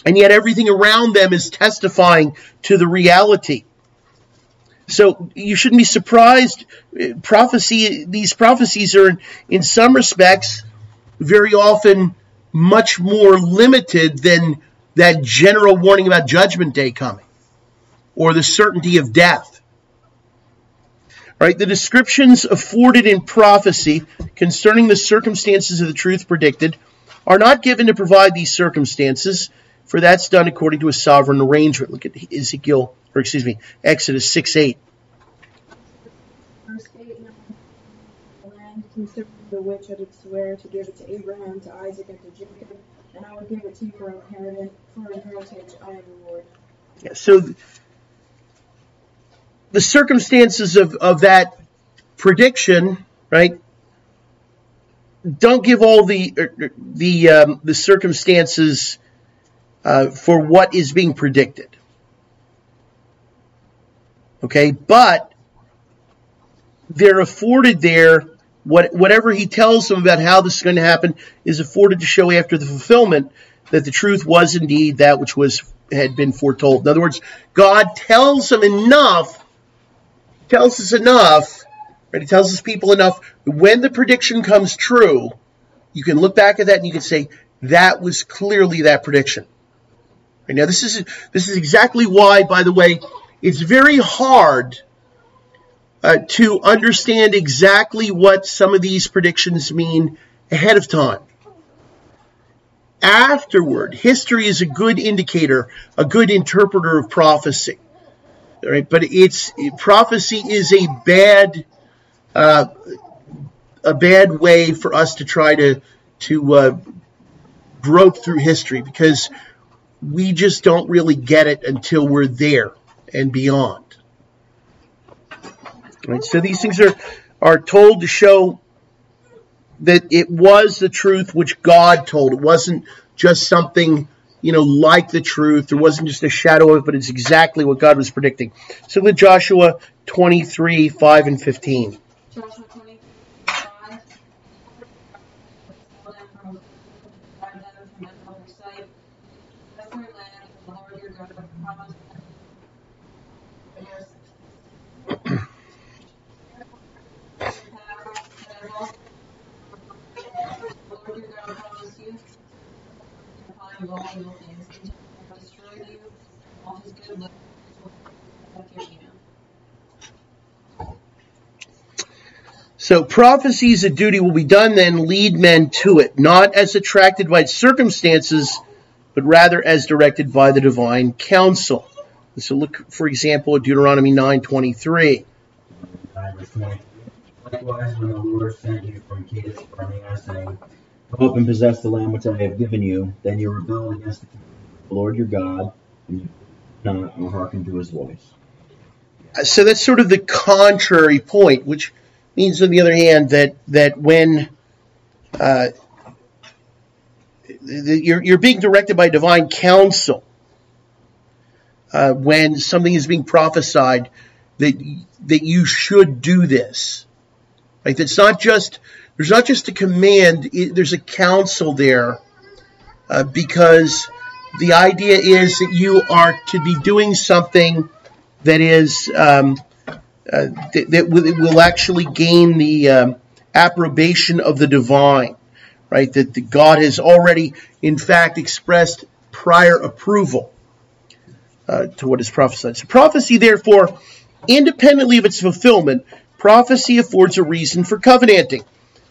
And yet everything around them is testifying to the reality. So you shouldn't be surprised. Prophecy, these prophecies are, in, in some respects, very often much more limited than that general warning about Judgment Day coming or the certainty of death. Right, the descriptions afforded in prophecy concerning the circumstances of the truth predicted are not given to provide these circumstances, for that's done according to a sovereign arrangement. Look at Ezekiel, or excuse me, Exodus 6 8. Verse 8 The land concerning the which I did swear to give it to Abraham, to Isaac, and to Jacob, and I will give it to you for inheritance. For inheritance, I am the Lord. Yeah, so the circumstances of, of that prediction, right? Don't give all the er, the um, the circumstances uh, for what is being predicted. Okay, but they're afforded there. What, whatever he tells them about how this is going to happen is afforded to show after the fulfillment that the truth was indeed that which was had been foretold. In other words, God tells them enough tells us enough, right? He tells us people enough. When the prediction comes true, you can look back at that and you can say, that was clearly that prediction. Right now, this is, this is exactly why, by the way, it's very hard uh, to understand exactly what some of these predictions mean ahead of time. Afterward, history is a good indicator, a good interpreter of prophecy. Right, but it's prophecy is a bad uh, a bad way for us to try to to uh, grope through history because we just don't really get it until we're there and beyond. Right, so these things are are told to show that it was the truth which God told. It wasn't just something you know, like the truth. There wasn't just a shadow of it, but it's exactly what God was predicting. So with Joshua 23, 5 and 15. Joshua 23, 5. from sight, that's their land, the Lord your God promised them. And your the Lord your God promised you, upon of all evil things, and to destroy you, all his good love will you. So prophecies of duty will be done then lead men to it, not as attracted by circumstances, but rather as directed by the divine counsel. So look, for example, at Deuteronomy 9.23. Likewise, when the Lord sent you from Kadesh Barnea, saying, Go up and possess the land which I have given you, then you rebel against the Lord your God, and you not or hearken to his voice. So that's sort of the contrary point, which means, on the other hand, that that when uh, you're, you're being directed by divine counsel, uh, when something is being prophesied, that that you should do this. Right? It's not just there's not just a command. It, there's a counsel there, uh, because the idea is that you are to be doing something that is um, uh, that, that will, will, actually gain the um, approbation of the divine, right? That the God has already, in fact, expressed prior approval uh, to what is prophesied. So prophecy, therefore, independently of its fulfillment, prophecy affords a reason for covenanting.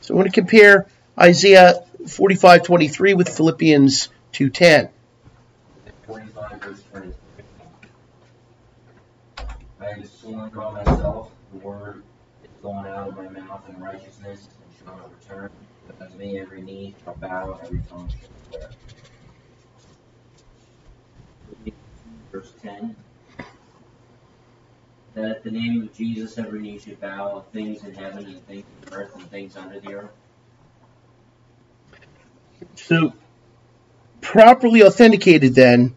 So I want to compare Isaiah 45:23 with Philippians 2:10. 45 23. I have sworn by myself, the word is going out of my mouth righteousness shall return. Every knee bow, every tongue. Verse 10. That at the name of Jesus every knee should bow, of things in heaven and things in earth and things under the earth. So, properly authenticated, then,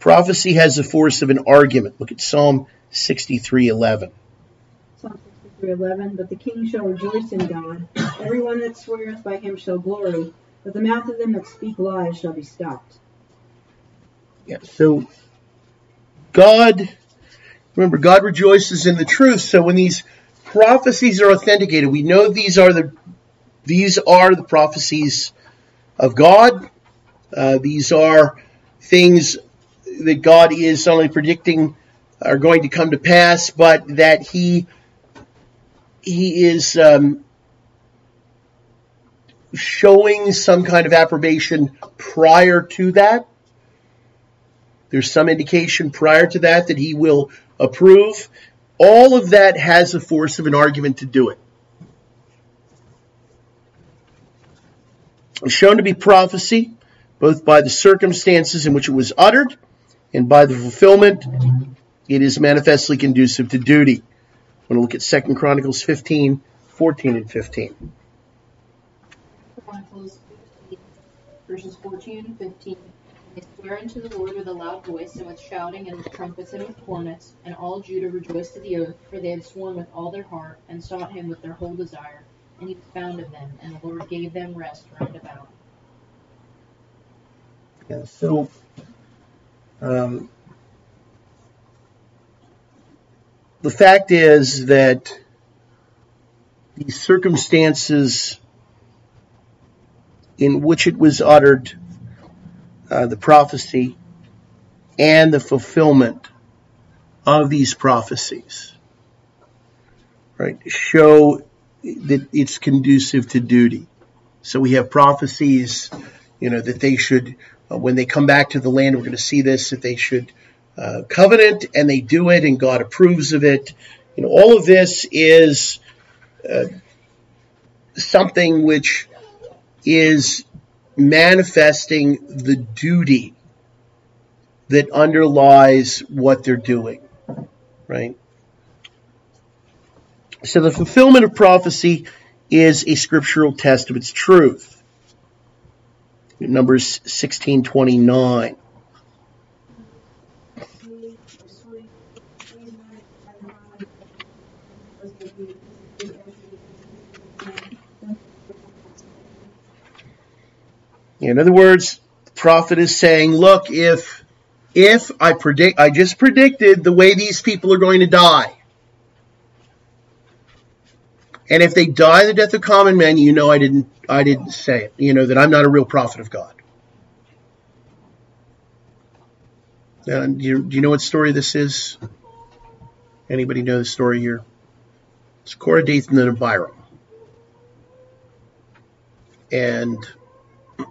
prophecy has the force of an argument. Look at Psalm 63:11. Psalm 63:11. But the king shall rejoice in God; everyone that sweareth by him shall glory. But the mouth of them that speak lies shall be stopped. Yeah. So, God, remember, God rejoices in the truth. So when these prophecies are authenticated, we know these are the these are the prophecies of God. Uh, these are things that God is not only predicting are going to come to pass, but that He He is um, showing some kind of approbation prior to that. There's some indication prior to that that He will approve. All of that has the force of an argument to do it. shown to be prophecy, both by the circumstances in which it was uttered and by the fulfillment. It is manifestly conducive to duty. I want to look at 2 Chronicles 15, 14, and 15. Chronicles 15, verses 14 and 15. They swear unto the Lord with a loud voice, and with shouting, and with trumpets, and with cornets. And all Judah rejoiced at the oath, for they had sworn with all their heart, and sought him with their whole desire and he was found of them, and the Lord gave them rest round about. Yeah, so um, the fact is that the circumstances in which it was uttered, uh, the prophecy, and the fulfillment of these prophecies, right, show that it's conducive to duty. So we have prophecies, you know, that they should, uh, when they come back to the land, we're going to see this, that they should uh, covenant and they do it and God approves of it. You know, all of this is uh, something which is manifesting the duty that underlies what they're doing, right? So the fulfillment of prophecy is a scriptural test of its truth. Numbers 1629. In other words, the prophet is saying, look, if if I predict I just predicted the way these people are going to die. And if they die the death of common men, you know I didn't I didn't say it. You know that I'm not a real prophet of God. Do you, do you know what story this is? Anybody know the story here? It's Korah, Dathan, and Abiram. And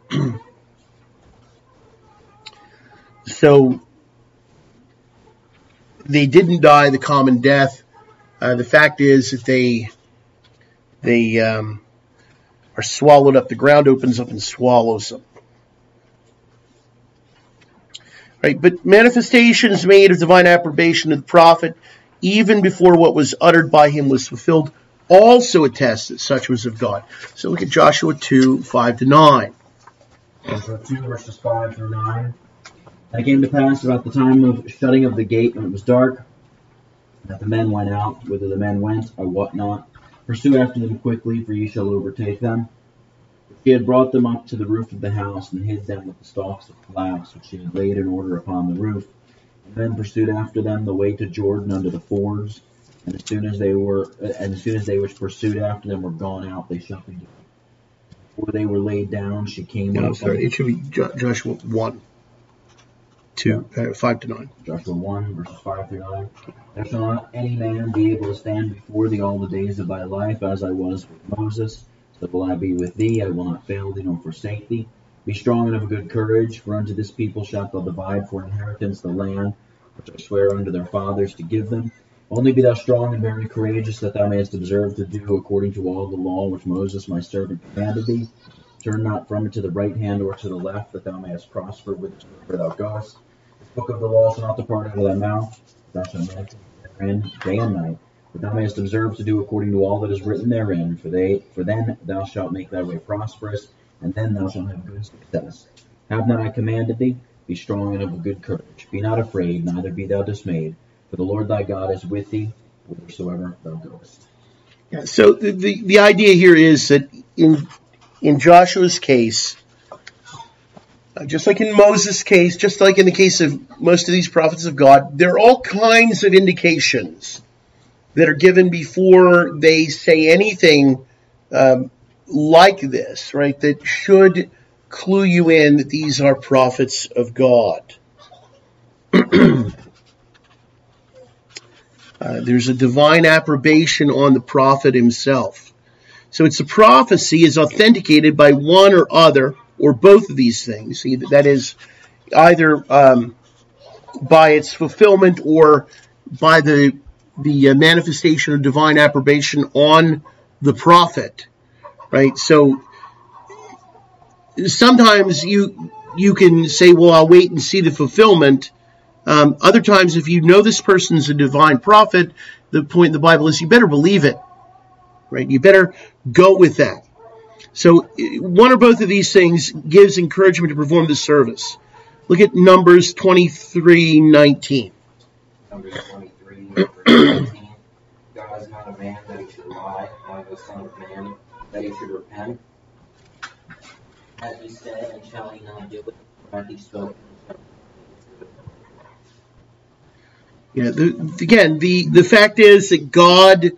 so they didn't die the common death. Uh, the fact is that they they um, are swallowed up. The ground opens up and swallows them. Right, but manifestations made of divine approbation of the prophet, even before what was uttered by him was fulfilled, also attest that such was of God. So look at Joshua 2, 5 to 9. Joshua 2, verses 5 through 9. And it came to pass about the time of shutting of the gate when it was dark, that the men went out. Whither the men went, I wot not. Pursue after them quickly, for ye shall overtake them. She had brought them up to the roof of the house, and hid them with the stalks of flax, which she had laid in order upon the roof. And then pursued after them the way to Jordan under the fords. And as soon as they were, and as soon as they which pursued after them were gone out, they shut the gate. Before they were laid down, she came No, up. sorry, it should be Jo- Joshua 1, 2, uh, 5 to 9. Joshua 1, verses 5 through 9. There shall not any man be able to stand before thee all the days of thy life, as I was with Moses. So will I be with thee, I will not fail thee nor forsake thee. Be strong and of good courage, for unto this people shalt thou divide for inheritance the land which I swear unto their fathers to give them. Only be thou strong and very courageous, that thou mayest observe to do according to all the law which Moses my servant commanded thee. Turn not from it to the right hand or to the left, that thou mayest prosper with whithersoever thou goest. This book of the law shall not depart out of thy mouth, thou shalt meditate day and night, that thou mayest observe to do according to all that is written therein. For they, for then thou shalt make thy way prosperous, and then thou shalt have good success. Have not I commanded thee? Be strong and of a good courage. Be not afraid, neither be thou dismayed, for the Lord thy God is with thee whithersoever thou goest. Yeah, so the, the, the idea here is that in, in Joshua's case, uh, just like in Moses' case, just like in the case of most of these prophets of God, there are all kinds of indications that are given before they say anything um, like this, right? That should clue you in that these are prophets of God. Uh, there's a divine approbation on the prophet himself. So it's a prophecy is authenticated by one or other or both of these things. That is either um, by its fulfillment or by the the uh, manifestation of divine approbation on the prophet. Right. So sometimes you you can say, well, I'll wait and see the fulfillment. Um, other times, if you know this person's a divine prophet, the point in the Bible is you better believe it, right? You better go with that. So, one or both of these things gives encouragement to perform the service. Look at Numbers twenty-three nineteen. Numbers 23, 19. God is not a man that he should lie, neither the son of man that he should repent. Hath he said, and shall he not do it? Hath he spoken, and shall he not do it? You know, the, again, the, the fact is that God,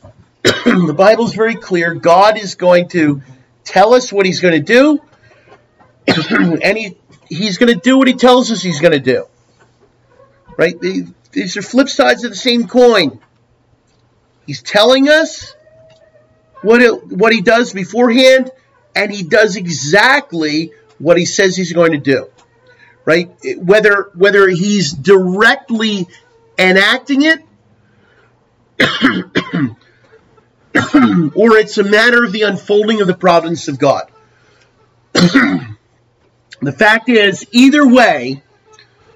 the Bible is very clear. God is going to tell us what He's going to do, and he, He's going to do what He tells us He's going to do. Right? The, these are flip sides of the same coin. He's telling us what it, what He does beforehand, and He does exactly what He says He's going to do right? Whether whether he's directly enacting it, or it's a matter of the unfolding of the providence of God. the fact is, either way,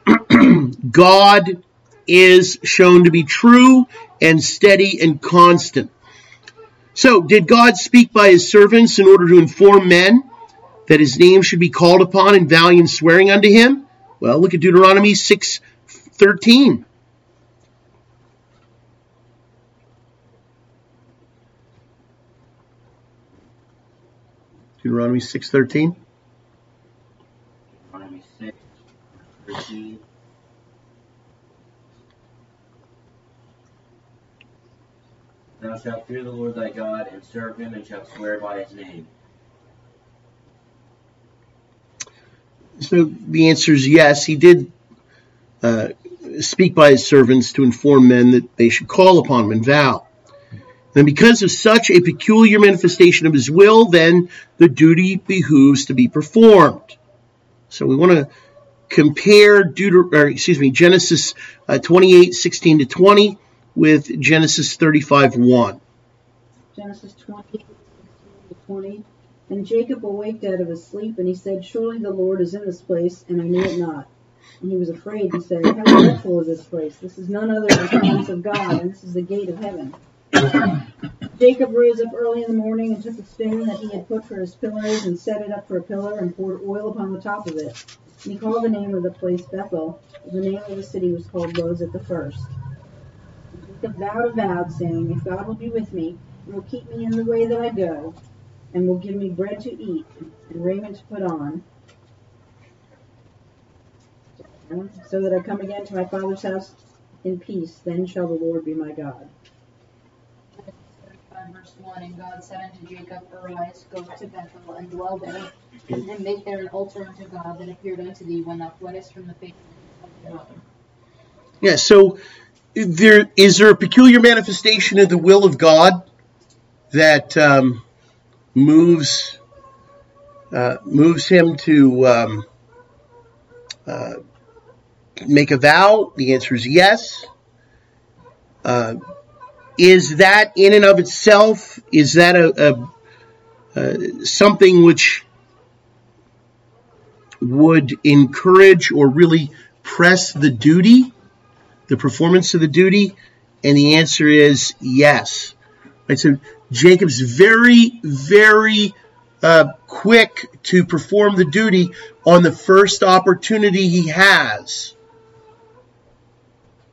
God is shown to be true and steady and constant. So, did God speak by his servants in order to inform men that his name should be called upon in valiant swearing unto him? Well, look at Deuteronomy 6:13. Deuteronomy 6:13. Deuteronomy 6, 13. Thou shalt fear the Lord thy God and serve him and shalt swear by his name. So the answer is yes. He did uh, speak by his servants to inform men that they should call upon him and vow. And because of such a peculiar manifestation of his will, then the duty behooves to be performed. So we want to compare Deuter- or, excuse me, Genesis uh, 28, 16 to 20 with Genesis 35, 1. Genesis 20, 16 to 20. And Jacob awaked out of his sleep, and he said, Surely the Lord is in this place, and I knew it not. And he was afraid, and said, How dreadful is this place? This is none other than the house of God, and this is the gate of heaven. Jacob rose up early in the morning and took a stone that he had put for his pillars and set it up for a pillar and poured oil upon the top of it. And he called the name of the place Bethel. The name of the city was called Luz at the first. Jacob vowed a vow, saying, If God will be with me and will keep me in the way that I go, and will give me bread to eat and raiment to put on, so that I come again to my father's house in peace, then shall the Lord be my God. verse 1 And God said unto Jacob, Arise, go to Bethel, and dwell there, and make there an altar unto God that appeared unto thee when thou fleddest from the face of thy brother. Yeah, so there is there a peculiar manifestation of the will of God that um, moves uh, moves him to um, uh, make a vow? The answer is yes. Uh, is that in and of itself is that a, a, something which would encourage or really press the duty? the performance of the duty? And the answer is yes. Right, so Jacob's very, very uh, quick to perform the duty on the first opportunity he has.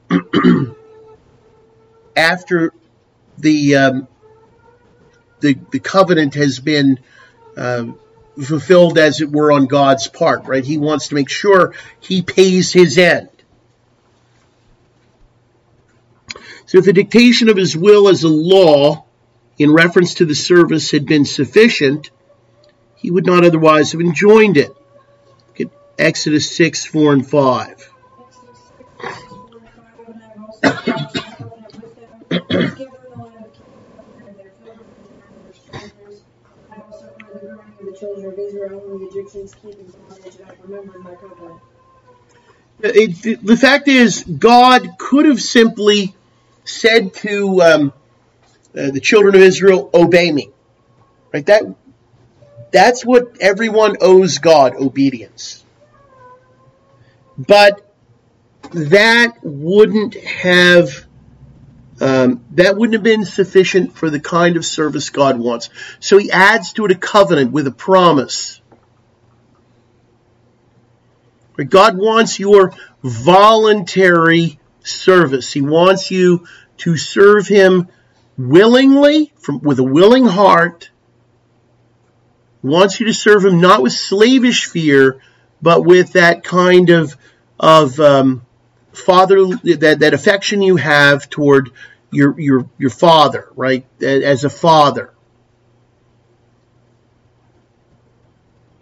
After the, um, the the covenant has been uh, fulfilled, as it were, on God's part, right? He wants to make sure he pays his end. So if the dictation of his will is a law in reference to the service had been sufficient, he would not otherwise have enjoined it. Exodus 6, 4, and 5. children of Israel whom the Egyptians keep in bondage, and I remembered my covenant. It, the fact is, God could have simply said to um, uh, the children of Israel, "Obey me." Right? That that's what everyone owes God obedience. But that wouldn't have um, that wouldn't have been sufficient for the kind of service God wants. So He adds to it a covenant with a promise. God wants your voluntary service. He wants you to serve Him willingly, from, with a willing heart. Wants you to serve Him not with slavish fear, but with that kind of of um, father that that affection you have toward your your your father, right? As a father.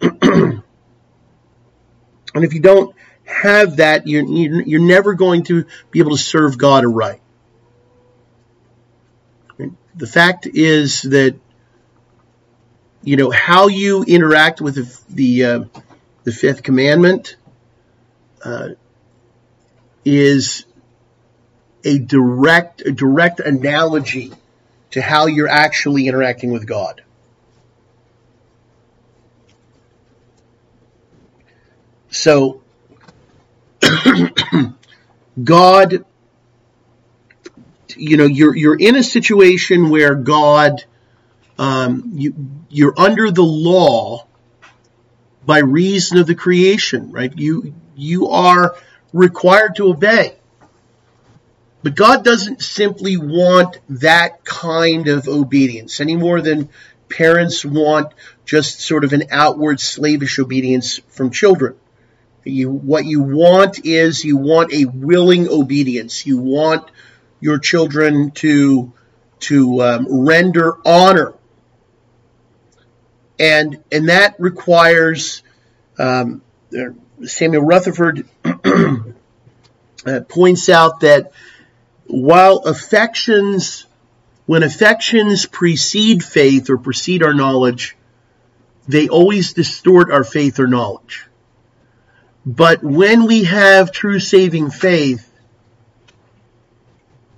and if you don't have that, you're, you're never going to be able to serve God aright. The fact is that you know how you interact with the the, uh, the fifth commandment uh, is a direct a direct analogy to how you're actually interacting with God. So God you know you're you're in a situation where God um, you you're under the law by reason of the creation, right? You you are required to obey. But God doesn't simply want that kind of obedience any more than parents want just sort of an outward slavish obedience from children. You, what you want is you want a willing obedience. You want your children to to um, render honor, and and that requires. Um, Samuel Rutherford uh, points out that while affections, when affections precede faith or precede our knowledge, they always distort our faith or knowledge. But when we have true saving faith,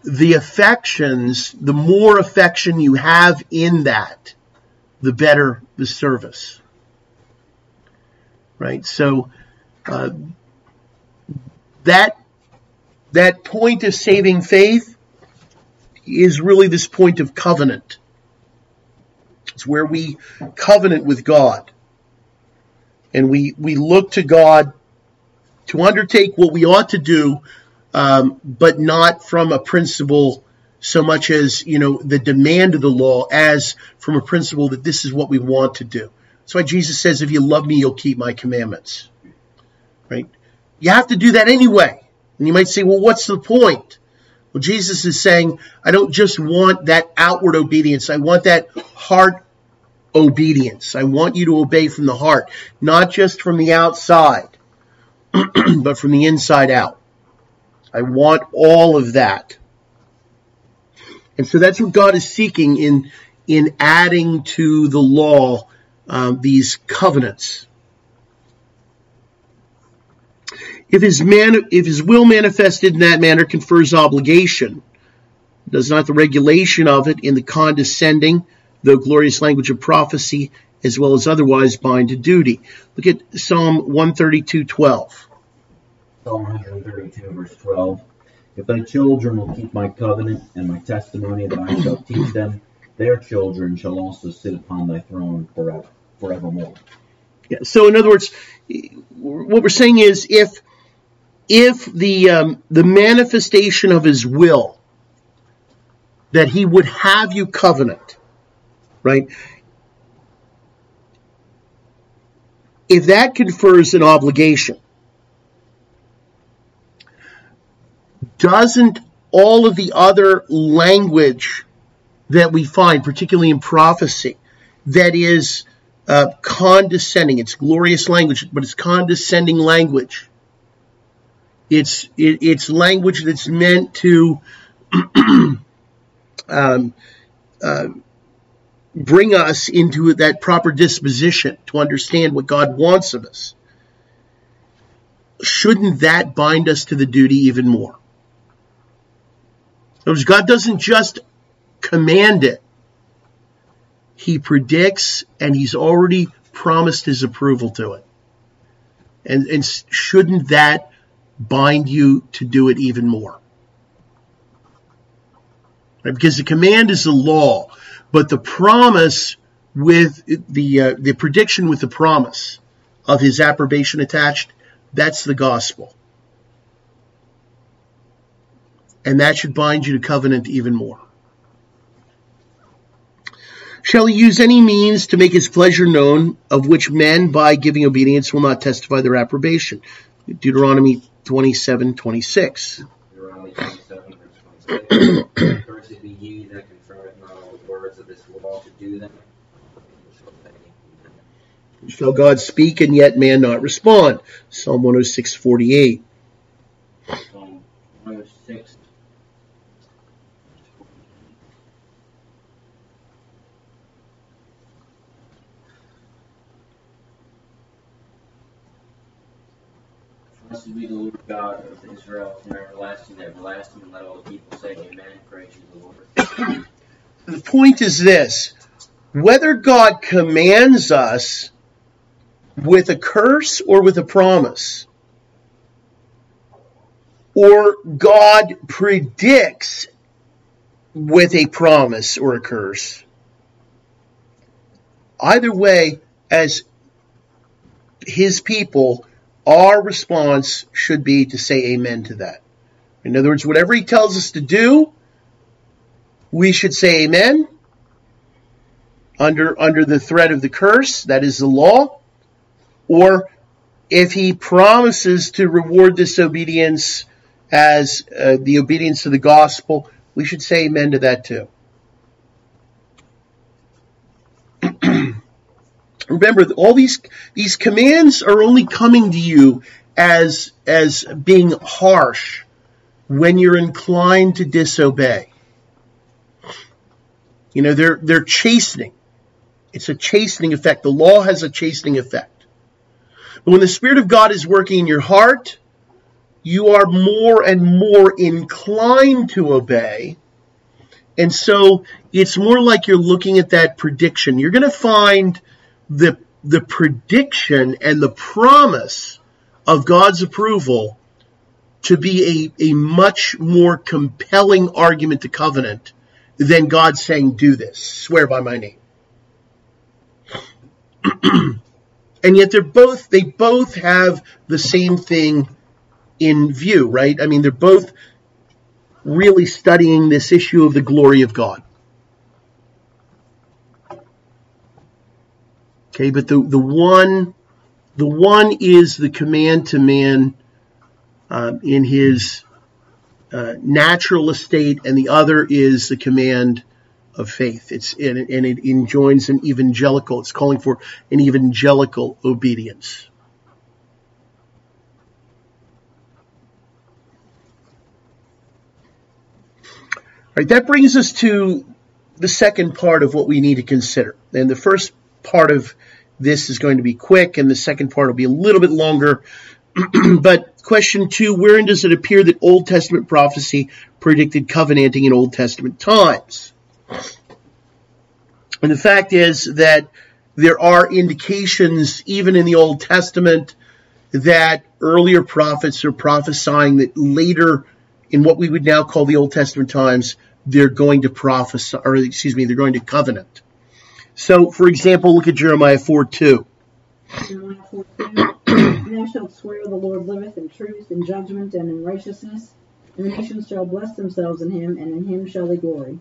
the affections, the more affection you have in that, the better the service. Right? So, uh, that that point of saving faith is really this point of covenant. It's where we covenant with God. And we, we look to God to undertake what we ought to do, um, but not from a principle so much as, you know, the demand of the law as from a principle that this is what we want to do. That's why Jesus says, if you love me, you'll keep my commandments. Right? You have to do that anyway. And you might say, well, what's the point? Well, Jesus is saying, I don't just want that outward obedience. I want that heart obedience. I want you to obey from the heart, not just from the outside, but from the inside out. I want all of that. And so that's what God is seeking in, in adding to the law um, these covenants. If his, man, if his will manifested in that manner confers obligation, does not the regulation of it in the condescending, though glorious language of prophecy, as well as otherwise bind to duty? Look at Psalm 132:12. Psalm 132, verse 12. If thy children will keep my covenant and my testimony that I shall teach them, their children shall also sit upon thy throne forever, forevermore. Yeah. So, in other words, what we're saying is, if if the um, the manifestation of his will that he would have you covenant right if that confers an obligation doesn't all of the other language that we find particularly in prophecy that is uh, condescending it's glorious language but it's condescending language it's it, it's language that's meant to um, uh, bring us into that proper disposition to understand what God wants of us. Shouldn't that bind us to the duty even more? Because God doesn't just command it, He predicts and He's already promised His approval to it. And, and shouldn't that bind you to do it even more. Right? Because the command is the law, but the promise with the uh, the prediction with the promise of his approbation attached, that's the gospel. And that should bind you to covenant even more. Shall he use any means to make his pleasure known, of which men, by giving obedience, will not testify their approbation? Deuteronomy 27, 26. Deuteronomy 27, 26. Cursed be ye that confirmeth not all the words of this law to do them. Shall God speak and yet man not respond? Psalm 106, 48. Psalm 106. Blessed be the Lord God of Israel from everlasting to everlasting, let all the people say amen. Praise you, the Lord. The point is this whether God commands us with a curse or with a promise, or God predicts with a promise or a curse, either way, as his people, our response should be to say amen to that. In other words, whatever he tells us to do, we should say amen under under the threat of the curse, that is the law, or if he promises to reward disobedience as uh, the obedience to the gospel, we should say amen to that too. Remember, all these these commands are only coming to you as as being harsh when you're inclined to disobey. You know, they're they're chastening. It's a chastening effect. The law has a chastening effect. But when the Spirit of God is working in your heart, you are more and more inclined to obey. And so it's more like you're looking at that prediction. You're going to find the, the prediction and the promise of God's approval to be a, a much more compelling argument to covenant than God saying, do this, swear by my name. and yet they're both, they both have the same thing in view, right? I mean, they're both really studying this issue of the glory of God. Okay, but the, the one the one is the command to man um, in his uh, natural estate, and the other is the command of faith. It's and and it enjoins an evangelical. It's calling for an evangelical obedience. All right, that brings us to the second part of what we need to consider. And the first part of this is going to be quick, and the second part will be a little bit longer. but question two wherein does it appear that Old Testament prophecy predicted covenanting in Old Testament times? And the fact is that there are indications, even in the Old Testament, that earlier prophets are prophesying that later, in what we would now call the Old Testament times, they're going to prophesy, or excuse me, they're going to covenant. So, for example, look at Jeremiah 4 2. Jeremiah 4 2. Thou shalt swear the Lord liveth in truth, in judgment, and in righteousness, and the nations shall bless themselves in him, and in him shall they glory.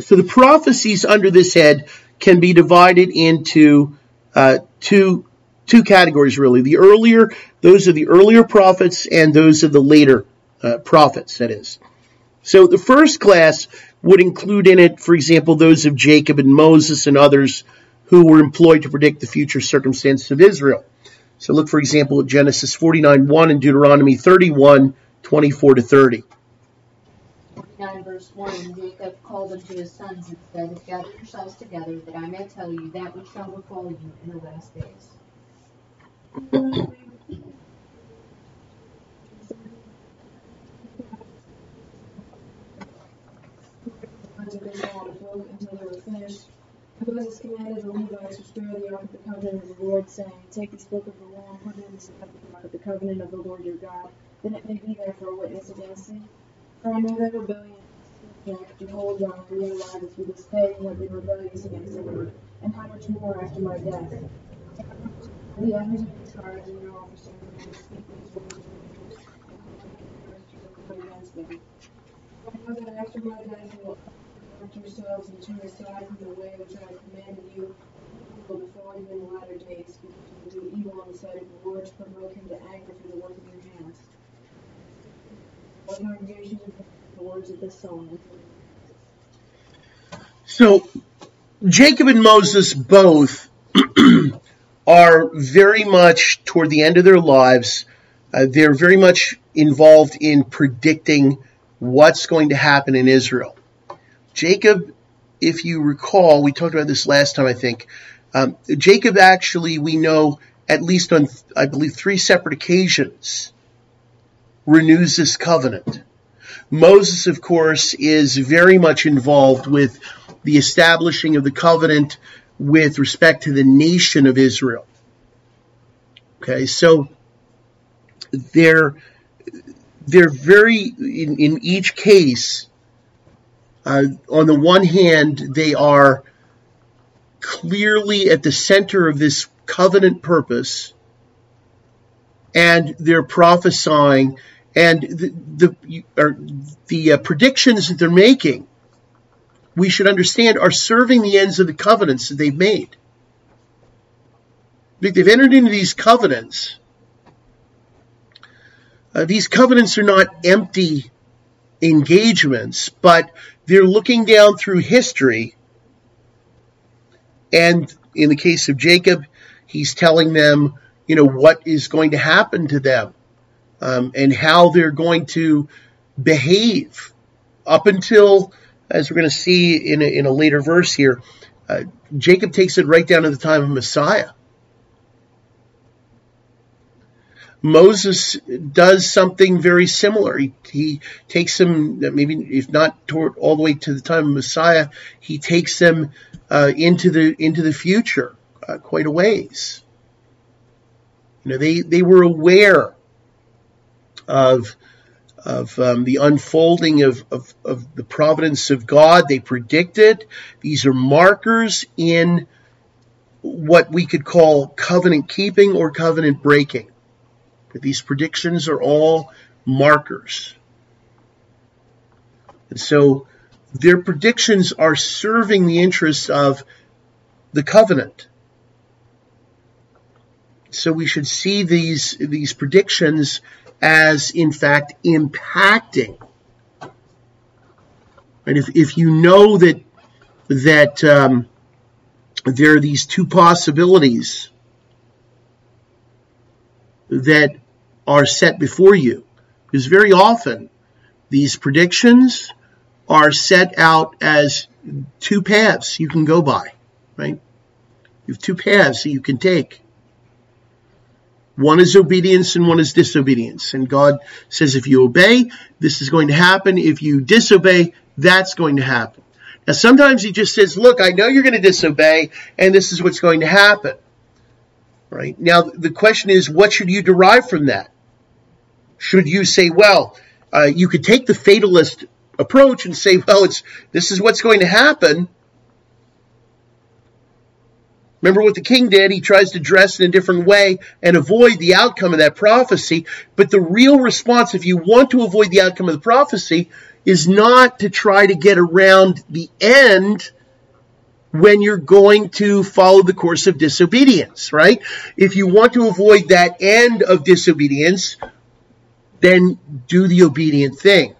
So the prophecies under this head can be divided into uh, two two categories really. The earlier, those are the earlier prophets, and those are the later uh, prophets. That is. So the first class would include in it, for example, those of Jacob and Moses and others who were employed to predict the future circumstances of Israel. So look, for example, at Genesis 49 1 and Deuteronomy 31 24 to 30. 49 verse 1 And Jacob called unto his sons and said, Gather yourselves together, that I may tell you that which shall befall you in the last days. unto Israel and broke until they were finished. And Moses commanded the Levites to stir the ark of the covenant of the Lord, saying, Take this book of the law and put it in the ark of the covenant of the Lord your God, that it may be there for a witness against thee. For I know that rebellion Behold, John, for your lives through this day you have been rebellious against the Lord, and how much more after my death. The others in charge and your officers and speak these words against me. I know that after my death you yourselves and turn aside from the way which I commanded you, will befall you in the latter days, you will do evil in the sight of the Lord to provoke him to anger through the work of your hands. What congregation the words of this song? So Jacob and Moses both are very much toward the end of their lives. Uh, they're very much involved in predicting what's going to happen in Israel. Jacob, if you recall, we talked about this last time, I think. Um, Jacob actually, we know, at least on, I believe, three separate occasions, renews this covenant. Moses, of course, is very much involved with the establishing of the covenant with respect to the nation of Israel. Okay, so they're they're very in, in each case. Uh, on the one hand, they are clearly at the center of this covenant purpose, and they're prophesying, and the the, the uh, predictions that they're making we should understand are serving the ends of the covenants that they've made. they've entered into these covenants. Uh, these covenants are not empty engagements, but they're looking down through history. And in the case of Jacob, he's telling them, you know, what is going to happen to them um, and how they're going to behave up until, as we're going to see in a, in a later verse here, uh, Jacob takes it right down to the time of Messiah. Moses does something very similar. He, he takes them, maybe if not toward, all the way to the time of Messiah, he takes them uh, into the into the future uh, quite a ways. You know, they they were aware of of um, the unfolding of, of, of the providence of God. They predicted. These are markers in what we could call covenant keeping or covenant breaking. These predictions are all markers. And so their predictions are serving the interests of the covenant. So we should see these, these predictions as, in fact, impacting. And if, if you know that, that um, there are these two possibilities that are set before you. Because very often these predictions are set out as two paths you can go by, right? You have two paths that you can take. One is obedience and one is disobedience. And God says if you obey, this is going to happen. If you disobey, that's going to happen. Now sometimes he just says, look, I know you're going to disobey and this is what's going to happen. Right? Now the question is, what should you derive from that? Should you say, well, uh, you could take the fatalist approach and say, well, it's this is what's going to happen. Remember what the king did? He tries to dress in a different way and avoid the outcome of that prophecy. But the real response, if you want to avoid the outcome of the prophecy, is not to try to get around the end when you're going to follow the course of disobedience, right? If you want to avoid that end of disobedience, then do the obedient thing.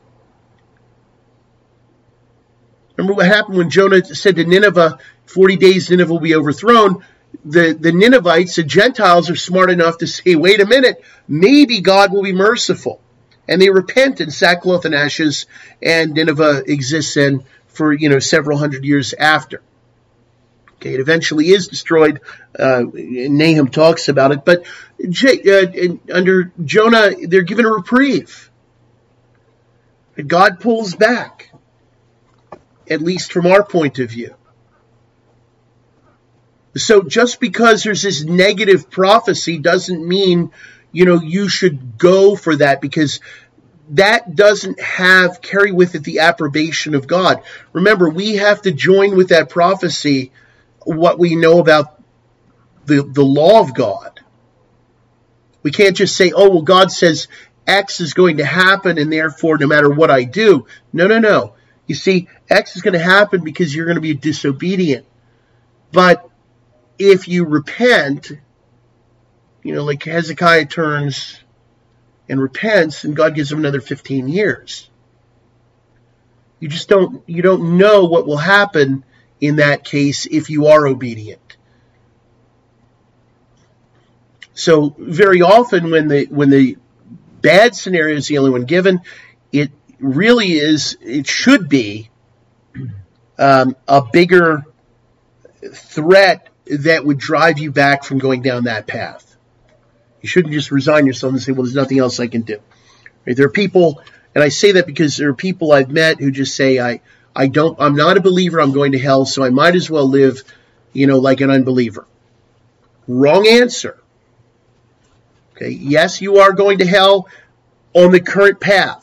Remember what happened when Jonah said to Nineveh, 40 days Nineveh will be overthrown. The, the Ninevites, the Gentiles, are smart enough to say, wait a minute, maybe God will be merciful. And they repent in sackcloth and ashes, and Nineveh exists then for, you know, several hundred years after. Okay, it eventually is destroyed. Uh, Nahum talks about it, but uh, under Jonah, they're given a reprieve. God pulls back, at least from our point of view. So just because there's this negative prophecy doesn't mean, you know, you should go for that because that doesn't have carry with it the approbation of God. Remember, we have to join with that prophecy what we know about the, the law of God. We can't just say, oh, well, God says X is going to happen, and therefore, no matter what I do. No, no, no. You see, X is going to happen because you're going to be disobedient. But if you repent, you know, like Hezekiah turns and repents, and God gives him another 15 years. You just don't, you don't know what will happen in that case if you are obedient. So very often when the when the bad scenario is the only one given, it really is it should be um, a bigger threat that would drive you back from going down that path. You shouldn't just resign yourself and say, "Well, there's nothing else I can do." Right? There are people, and I say that because there are people I've met who just say, "I I don't, I'm not a believer. I'm going to hell, so I might as well live, you know, like an unbeliever. Wrong answer. Okay. Yes, you are going to hell on the current path.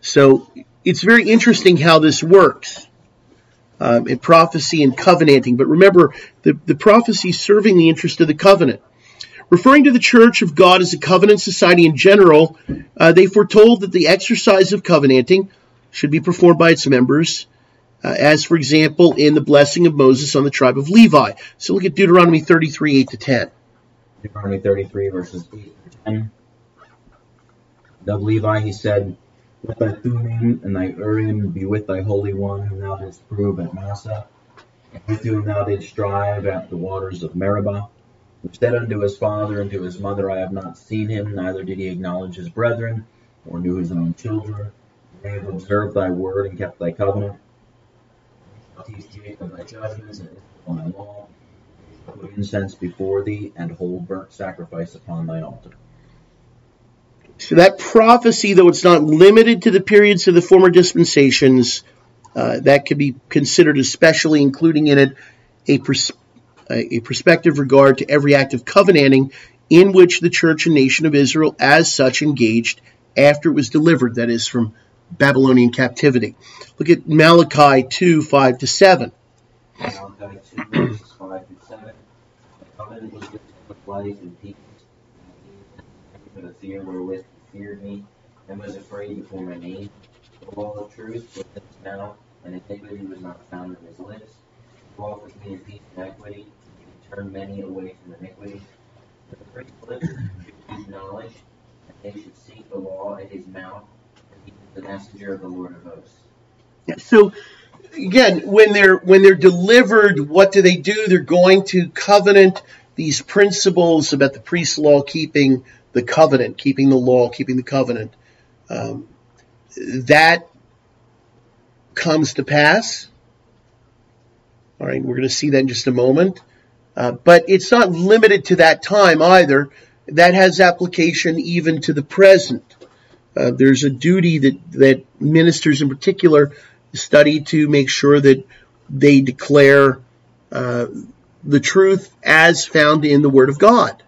So it's very interesting how this works um, in prophecy and covenanting. But remember, the, the prophecy is serving the interest of the covenant. Referring to the Church of God as a covenant society in general, uh, they foretold that the exercise of covenanting should be performed by its members uh, as for example in the blessing of Moses on the tribe of Levi. So look at Deuteronomy 33, 8 to 10. Deuteronomy 33, verses 8 through 10. Of Levi he said, Let thy Thummim and thy Urim be with thy Holy One, whom thou didst prove at Massah, and with whom thou didst strive at the waters of Meribah. Said unto his father and to his mother, I have not seen him, neither did he acknowledge his brethren, or knew his own children. They have observed thy word and kept thy covenant. Teach Jacob thy judgments and thy law. Put incense before thee, and hold burnt sacrifice upon thine altar. So that prophecy, though it's not limited to the periods of the former dispensations, uh, that could be considered especially including in it a, pers- a perspective regard to every act of covenanting in which the church and nation of Israel as such engaged after it was delivered, that is, from Babylonian captivity. Look at Malachi 2 5 to 7. Malachi 2, verses 5 through 7. The covenant was with life and peace, for fear wherewith he feared me, and was afraid before my name. The law of truth was in his mouth, and iniquity was not found in his lips. With me in peace and turned many away from iniquity. For the great lips should knowledge, and they should seek the law at his mouth, and he is the messenger of the Lord of hosts. Yeah, So again, when they're when they're delivered, what do they do? They're going to covenant these principles about the priest's law keeping the covenant, keeping the law, keeping the covenant. Um, that comes to pass. All right, we're going to see that in just a moment. Uh, but it's not limited to that time either. That has application even to the present. Uh, there's a duty that, that ministers in particular study to make sure that they declare uh, the truth as found in the Word of God.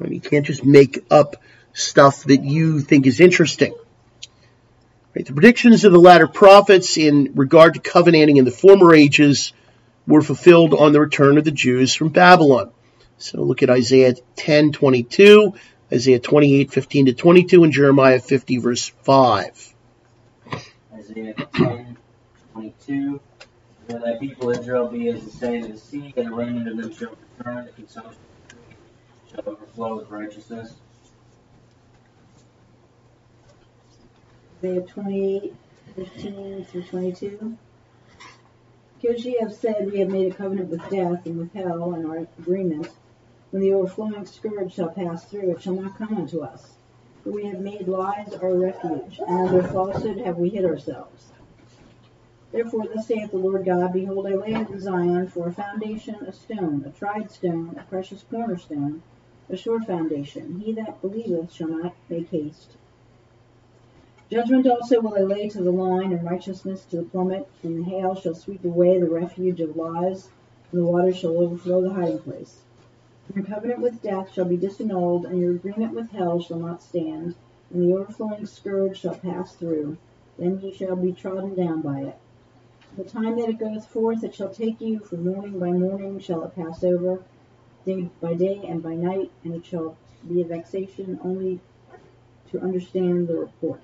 I mean, you can't just make up stuff that you think is interesting. Right? The predictions of the latter prophets in regard to covenanting in the former ages were fulfilled on the return of the Jews from Babylon. So look at Isaiah 10:22, Isaiah 28:15 to 22, and Jeremiah 50 verse 5. Isaiah 10, 22. Let thy people Israel be as the sand of the sea, and the remnant of them shall return, the consumption of the tree shall overflow with righteousness. Isaiah 28, 15 through 22. Because ye have said, We have made a covenant with death and with hell, and our agreement, when the overflowing scourge shall pass through, it shall not come unto us. For we have made lies our refuge, and under falsehood have we hid ourselves. Therefore, thus saith the Lord God, Behold, I lay in Zion for a foundation, a stone, a tried stone, a precious cornerstone, a sure foundation. He that believeth shall not make haste. Judgment also will I lay to the line, and righteousness to the plummet, and the hail shall sweep away the refuge of lies, and the waters shall overflow the hiding place. Your covenant with death shall be disannulled, and your agreement with hell shall not stand, and the overflowing scourge shall pass through. Then ye shall be trodden down by it. The time that it goeth forth, it shall take you, for morning by morning shall it pass over, day by day and by night, and it shall be a vexation only to understand the report.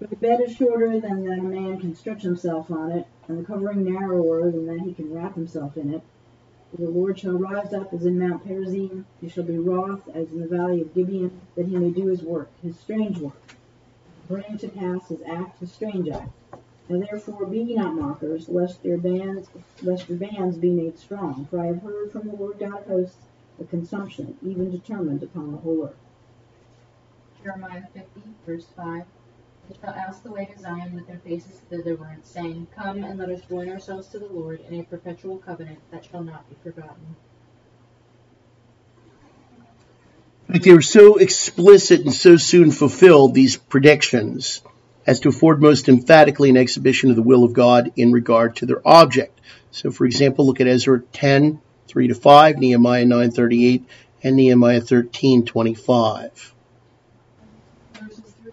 The bed is shorter than that a man can stretch himself on it, and the covering narrower than that he can wrap himself in it. For the Lord shall rise up as in Mount Perazim, he shall be wroth as in the valley of Gibeon, that he may do his work, his strange work, bring to pass his act, his strange act. And therefore be ye not mockers, lest your bands, lest your bands be made strong. For I have heard from the Lord God of hosts a consumption, even determined upon the whole earth. Jeremiah 50, verse 5. They shall ask the way to Zion with their faces thitherward, saying, Come and let us join ourselves to the Lord in a perpetual covenant that shall not be forgotten. Like they were so explicit and so soon fulfilled, these predictions, as to afford most emphatically an exhibition of the will of God in regard to their object. So, for example, look at Ezra 10, 3 to 5, Nehemiah 9, 38, and Nehemiah 13, 25. Verses three.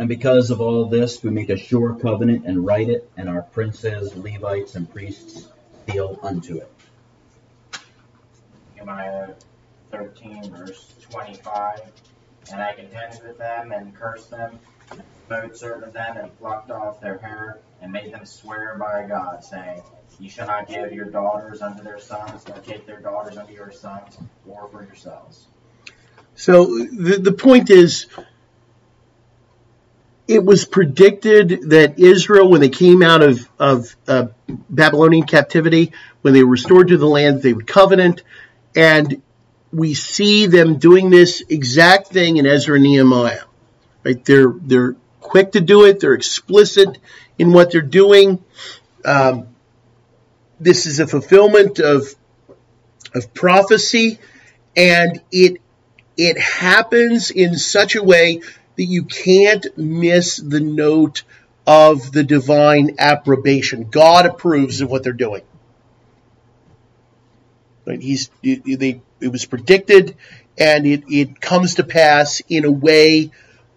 And because of all this, we make a sure covenant and write it, and our princes, Levites, and priests seal unto it. Nehemiah 13, verse 25. And I contended with them and cursed them, and smote certain of them, and plucked off their hair, and made them swear by God, saying, You shall not give your daughters unto their sons, nor take their daughters unto your sons, or for yourselves. So the, the point is, it was predicted that Israel, when they came out of, of uh, Babylonian captivity, when they were restored to the land, they would covenant. And we see them doing this exact thing in Ezra and Nehemiah. Right? They're they're quick to do it. They're explicit in what they're doing. Um, this is a fulfillment of of prophecy, and it it happens in such a way that you can't miss the note of the divine approbation. God approves of what they're doing. Right? He's they it was predicted and it, it comes to pass in a way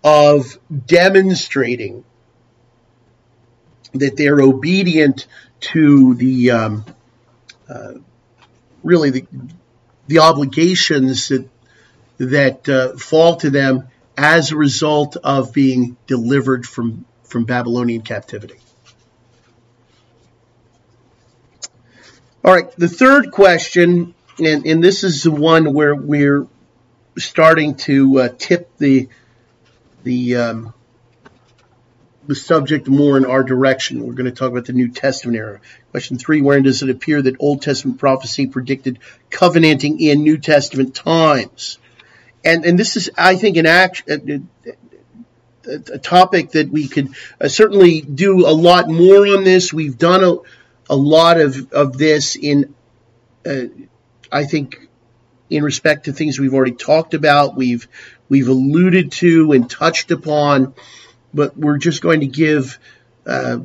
of demonstrating that they're obedient to the um, uh, really the the obligations that that uh, fall to them as a result of being delivered from from Babylonian captivity. All right, the third question, and, and this is the one where we're starting to uh, tip the the um, the subject more in our direction. We're going to talk about the New Testament era. Question three: Wherein does it appear that Old Testament prophecy predicted covenanting in New Testament times? And and this is, I think, an act, a, a, a topic that we could uh, certainly do a lot more on. This we've done a, a lot of of this in, uh, I think, in respect to things we've already talked about. We've we've alluded to and touched upon, but we're just going to give. Uh,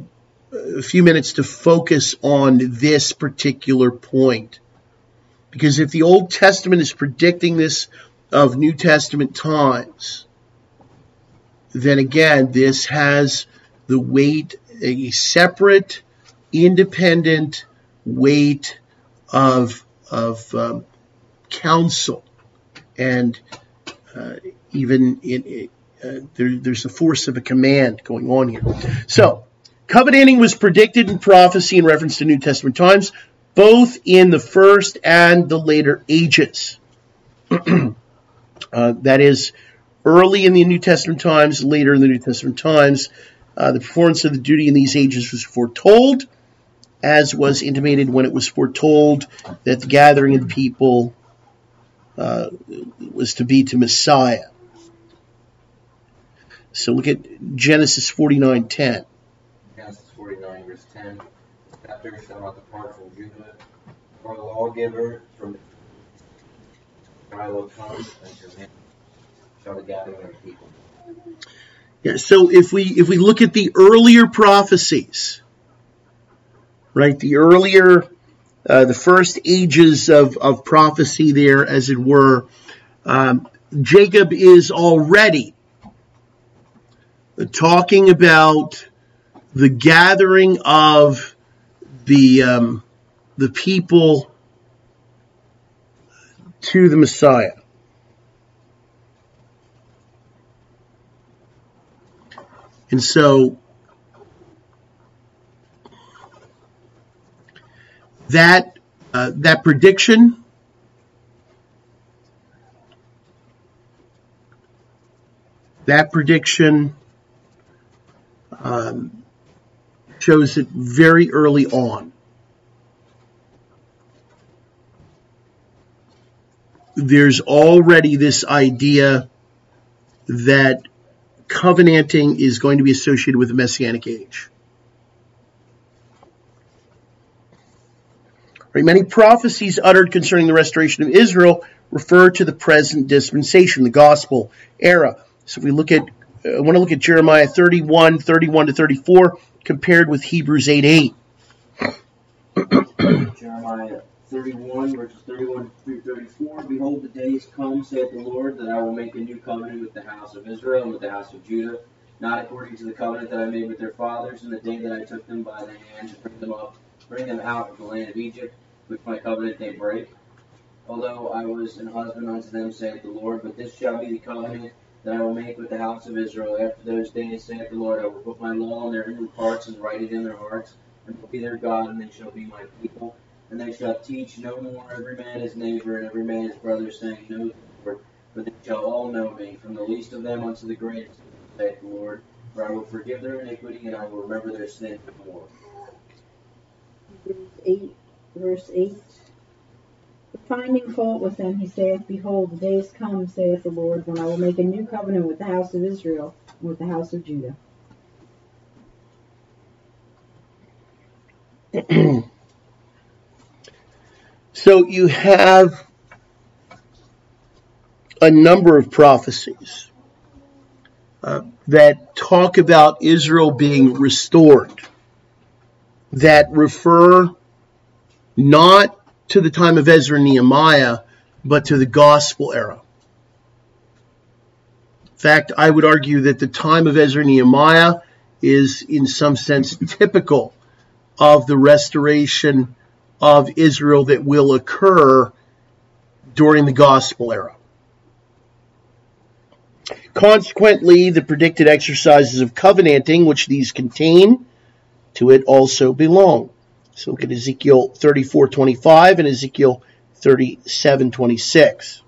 a few minutes to focus on this particular point. Because if the Old Testament is predicting this of New Testament times, then again, this has the weight, a separate, independent weight of, of um, counsel. And uh, even in, uh, there, there's the force of a command going on here. So, covenanting was predicted in prophecy in reference to New Testament times, both in the first and the later ages. Uh, that is, early in the New Testament times, later in the New Testament times, uh, the performance of the duty in these ages was foretold, as was intimated when it was foretold that the gathering of the people uh, was to be to Messiah. So look at Genesis 49:10. Genesis 49, verse 10. Scepter shall not depart from Judah, or the lawgiver from Shiloh comes unto him shall the gathering people. Yeah, so if we if we look at the earlier prophecies, right, the earlier uh, the first ages of, of prophecy there, as it were, um, Jacob is already talking about the gathering of the um, the people to the Messiah. And so that uh, that prediction that prediction um, shows it very early on. There's already this idea that covenanting is going to be associated with the Messianic age. Right, many prophecies uttered concerning the restoration of Israel refer to the present dispensation, the gospel era. So if we look at, uh, I want to look at Jeremiah 31, 31 to 34, compared with Hebrews 8, 8. Jeremiah 31, verses 31 through 34. Behold, the days come, saith the Lord, that I will make a new covenant with the house of Israel and with the house of Judah, not according to the covenant that I made with their fathers in the day that I took them by the hand to bring them up, bring them out of the land of Egypt, which my covenant they break. Although I was an husband unto them, saith the Lord, but this shall be the covenant that I will make with the house of Israel. After those days, saith the Lord, I will put my law in their inward parts and write it in their hearts, and will be their God, and they shall be my people. And they shall teach no more every man his neighbor and every man his brother, saying, Know the Lord, for they shall all know me, from the least of them unto the greatest, saith the Lord. For I will forgive their iniquity, and I will remember their sin no more. Eight, verse eight. Finding fault with them, he saith, Behold, the days come, saith the Lord, when I will make a new covenant with the house of Israel and with the house of Judah. So you have a number of prophecies uh, that talk about Israel being restored, that refer not to the time of Ezra and Nehemiah, but to the gospel era. In fact, I would argue that the time of Ezra and Nehemiah is, in some sense, typical of the restoration of Israel that will occur during the gospel era. Consequently, the predicted exercises of covenanting, which these contain, to it also belong. So look at Ezekiel 34:25 and Ezekiel 37:26.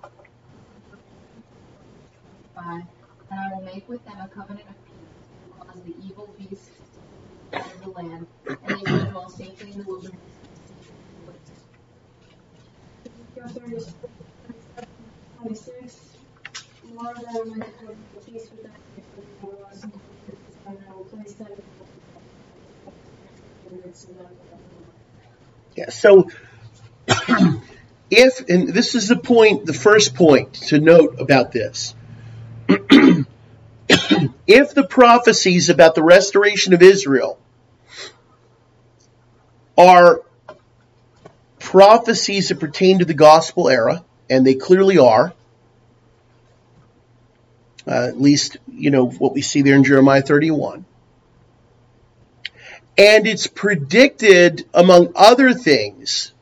Five. And I will make with them a covenant of peace, cause the evil beasts of the land, and they will dwell safely in the wilderness. 236, 26, more with was yeah, so if, and this is the point, the first point to note about this. if the prophecies about the restoration of Israel are prophecies that pertain to the gospel era, and they clearly are, uh, at least, you know, what we see there in Jeremiah 31. And it's predicted, among other things,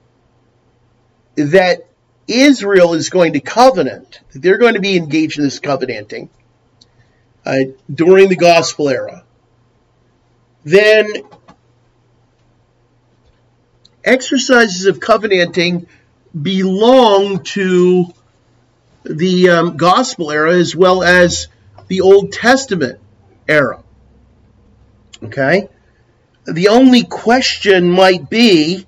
that Israel is going to covenant, that they're going to be engaged in this covenanting uh, during the gospel era. Then exercises of covenanting belong to the um, gospel era as well as the Old Testament era. Okay? The only question might be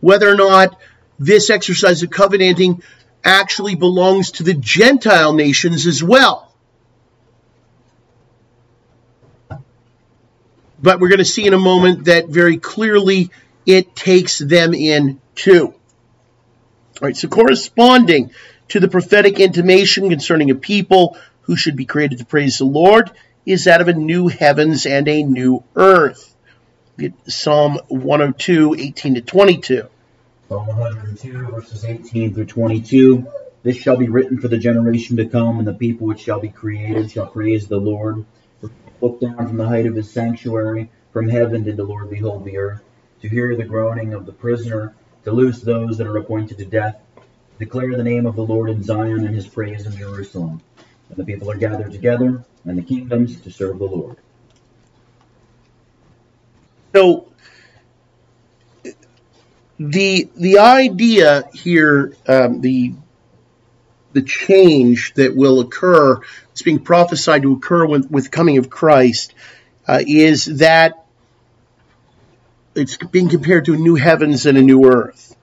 whether or not this exercise of covenanting actually belongs to the Gentile nations as well. But we're going to see in a moment that very clearly it takes them in too. All right, so corresponding to the prophetic intimation concerning a people who should be created to praise the Lord is that of a new heavens and a new earth. Psalm 102, 18 to 22. Psalm 102, verses 18 through 22. This shall be written for the generation to come, and the people which shall be created shall praise the Lord. Look down from the height of his sanctuary. From heaven did the Lord behold the earth, to hear the groaning of the prisoner, to loose those that are appointed to death, declare the name of the Lord in Zion and his praise in Jerusalem. And the people are gathered together, and the kingdoms to serve the Lord. So the the idea here, um, the the change that will occur, it's being prophesied to occur with, with coming of Christ, uh, is that it's being compared to a new heavens and a new earth.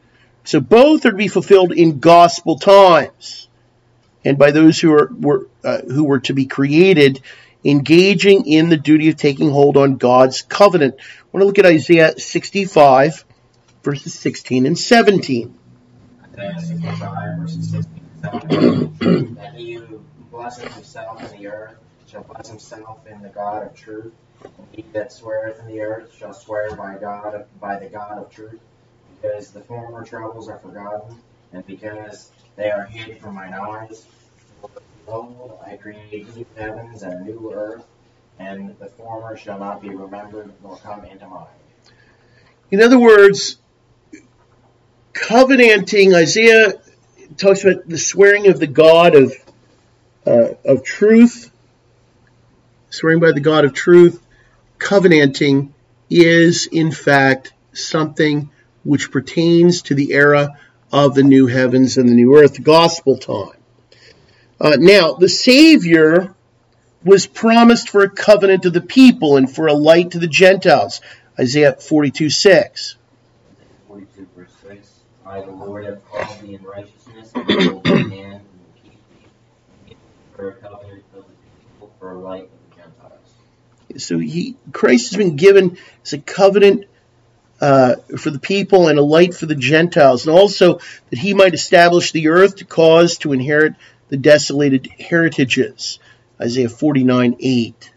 So both are to be fulfilled in gospel times, and by those who are were uh, who were to be created, engaging in the duty of taking hold on God's covenant. I want to look at Isaiah 65, verses 16 and 17. Isaiah 65, verses 16 and 17. that he who blesses himself in the earth shall bless himself in the God of truth. He that sweareth in the earth shall swear by God by the God of truth. because the former troubles are forgotten, and because they are hid from mine eyes. Behold, I create new heavens and a new earth, and the former shall not be remembered nor come into mind. In other words, covenanting, Isaiah talks about the swearing of the God of uh, of truth, swearing by the God of truth, covenanting is in fact something which pertains to the era of the new heavens and the new earth, the gospel time. Uh, now, the Savior was promised for a covenant to the people and for a light to the Gentiles. Isaiah 42 6. 42 verse 6. I, the Lord, have called thee in righteousness, and will thy hand and will keep thee for a covenant of the people, for a light. So he, Christ has been given as a covenant uh, for the people and a light for the Gentiles, and also that he might establish the earth to cause to inherit the desolated heritages. Isaiah 49 8.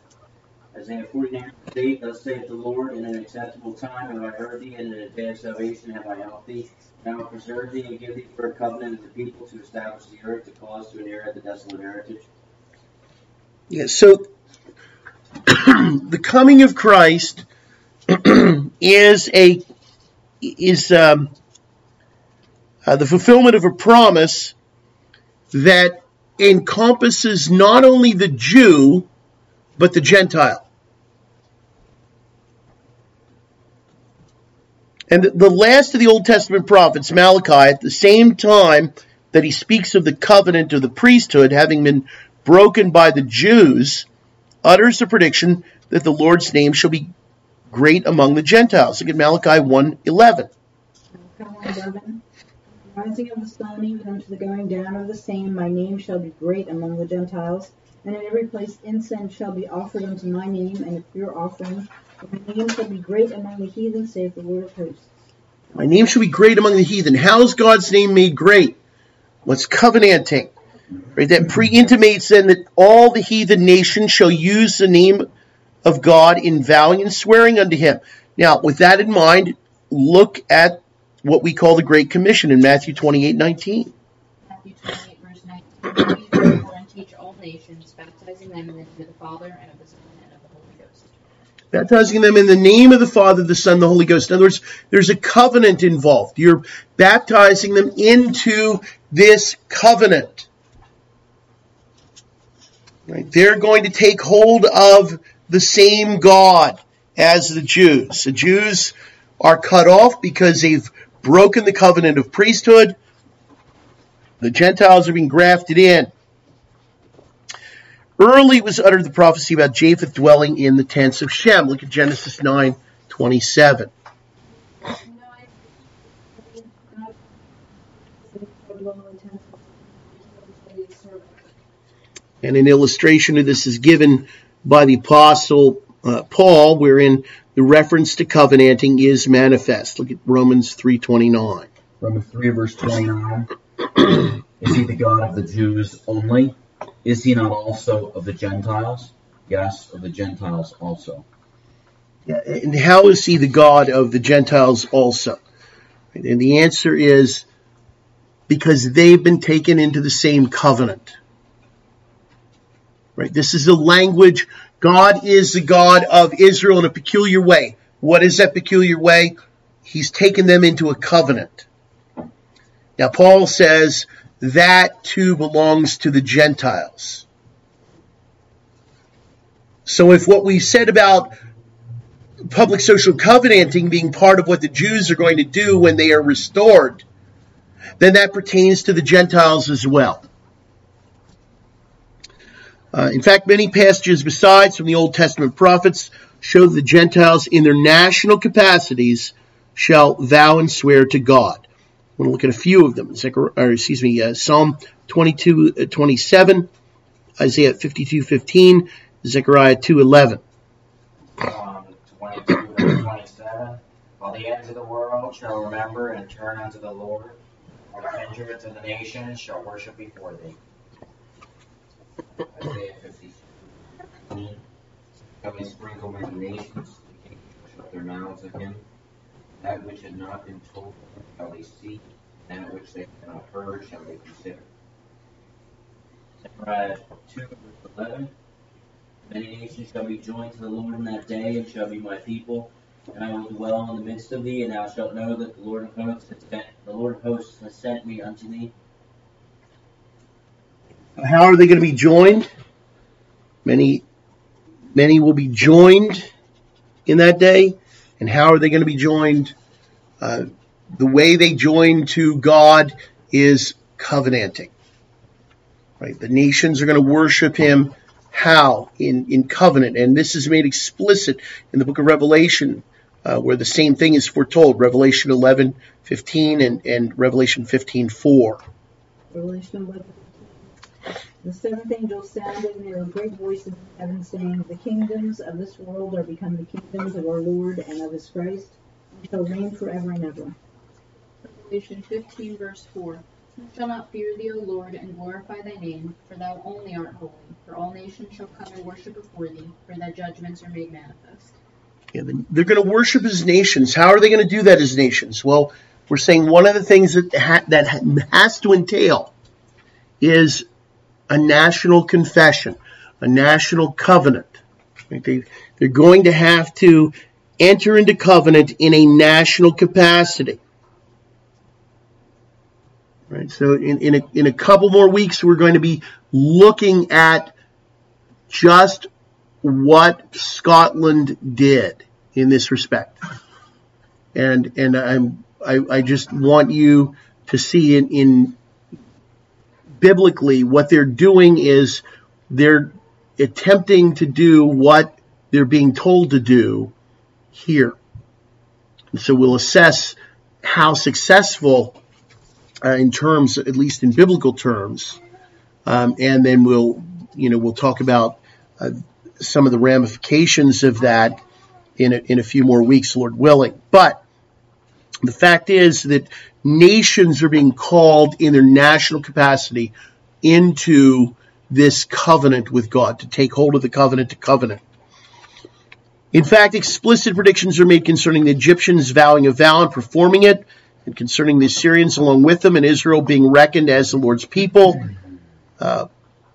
Isaiah 49, 8, Thus saith the Lord, in an acceptable time have I heard thee, and in a day of salvation have I helped thee. Now preserve thee and give thee for a covenant of the people to establish the earth, to cause to inherit the desolate heritage. Yeah, so the coming of Christ is a is um, uh, the fulfillment of a promise that encompasses not only the Jew but the Gentile. And the, the last of the Old Testament prophets, Malachi, at the same time that he speaks of the covenant of the priesthood having been broken by the Jews, utters the prediction that the Lord's name shall be great among the Gentiles. Look at Malachi 1.11. Eleven. Rising of the sun even unto the going down of the same, my name shall be great among the Gentiles, and in every place incense shall be offered unto my name, and a pure offering. And my name shall be great among the heathen, saith the Lord of hosts. My name shall be great among the heathen. How is God's name made great? What's covenanting? Right? That pre-intimates then that all the heathen nations shall use the name of God in vowing and swearing unto him. Now, with that in mind, look at what we call the Great Commission in Matthew 28, 19. Matthew 28, verse 19. Go and teach all nations, baptizing them in the name of the Father, and of the Son, and of the Holy Ghost. baptizing them in the name of the Father, the Son, the Holy Ghost. In other words, there's a covenant involved. You're baptizing them into this covenant. Right? They're going to take hold of the same God as the Jews. The Jews are cut off because they've broken the covenant of priesthood. The Gentiles are being grafted in. Early was uttered the prophecy about Japheth dwelling in the tents of Shem. Look at Genesis 9 27. And an illustration of this is given by the Apostle uh, Paul, wherein the reference to covenanting is manifest. Look at Romans 3.29. Romans 3 verse 29. Is he the God of the Jews only? Is he not also of the Gentiles? Yes, of the Gentiles also. Yeah, and how is he the God of the Gentiles also? And the answer is because they've been taken into the same covenant. Right? This is the language. God is the God of Israel in a peculiar way. What is that peculiar way? He's taken them into a covenant. Now, Paul says that too belongs to the Gentiles. So, if what we said about public social covenanting being part of what the Jews are going to do when they are restored, then that pertains to the Gentiles as well. Uh, in fact, many passages besides from the Old Testament prophets show the Gentiles in their national capacities shall vow and swear to God. I want to look at a few of them. Or excuse me, uh, Psalm 22, uh, 27, Isaiah 52, 15, Zechariah 2, 11. Psalm 22 27. All the ends of the world shall remember and turn unto the Lord. All the kindreds of the nations shall worship before thee. Isaiah 52. Shall we sprinkle many nations? The shut their mouths at him. That which had not been told shall they and that which they had not heard shall they consider. Zechariah 2, verse 11. Many nations shall be joined to the Lord in that day, and shall be my people. And I will dwell in the midst of thee, and thou shalt know that the Lord of hosts has sent, the Lord of hosts has sent me unto thee. How are they going to be joined? Many, many will be joined in that day. And how are they going to be joined? Uh, the way they join to God is covenanting. Right? The nations are going to worship Him. How? In in covenant, and this is made explicit in the book of Revelation, uh, where the same thing is foretold. Revelation 11, 15, and, and Revelation 15, 4. Revelation 11. The seventh angel sounded, and there was a great voice in heaven saying, The kingdoms of this world are become the kingdoms of our Lord and of his Christ, and shall reign forever and ever. Revelation 15, verse 4. Who shall not fear thee, O Lord, and glorify thy name? For thou only art holy. For all nations shall come and worship before thee, for thy judgments are made manifest. Yeah, they're going to worship as nations. How are they going to do that as nations? Well, we're saying one of the things that ha- that has to entail is a national confession, a national covenant. They, they're going to have to enter into covenant in a national capacity. Right? So in, in, a, in a couple more weeks, we're going to be looking at just what Scotland did in this respect. And, and I'm, I, I just want you to see in, in biblically what they're doing is they're attempting to do what they're being told to do here. And so we'll assess how successful uh, in terms, at least in biblical terms, um, and then we'll, you know, we'll talk about uh, some of the ramifications of that in a, in a few more weeks, Lord willing. But the fact is that nations are being called in their national capacity into this covenant with God, to take hold of the covenant to covenant. In fact, explicit predictions are made concerning the Egyptians vowing a vow and performing it, and concerning the Assyrians along with them, and Israel being reckoned as the Lord's people, uh,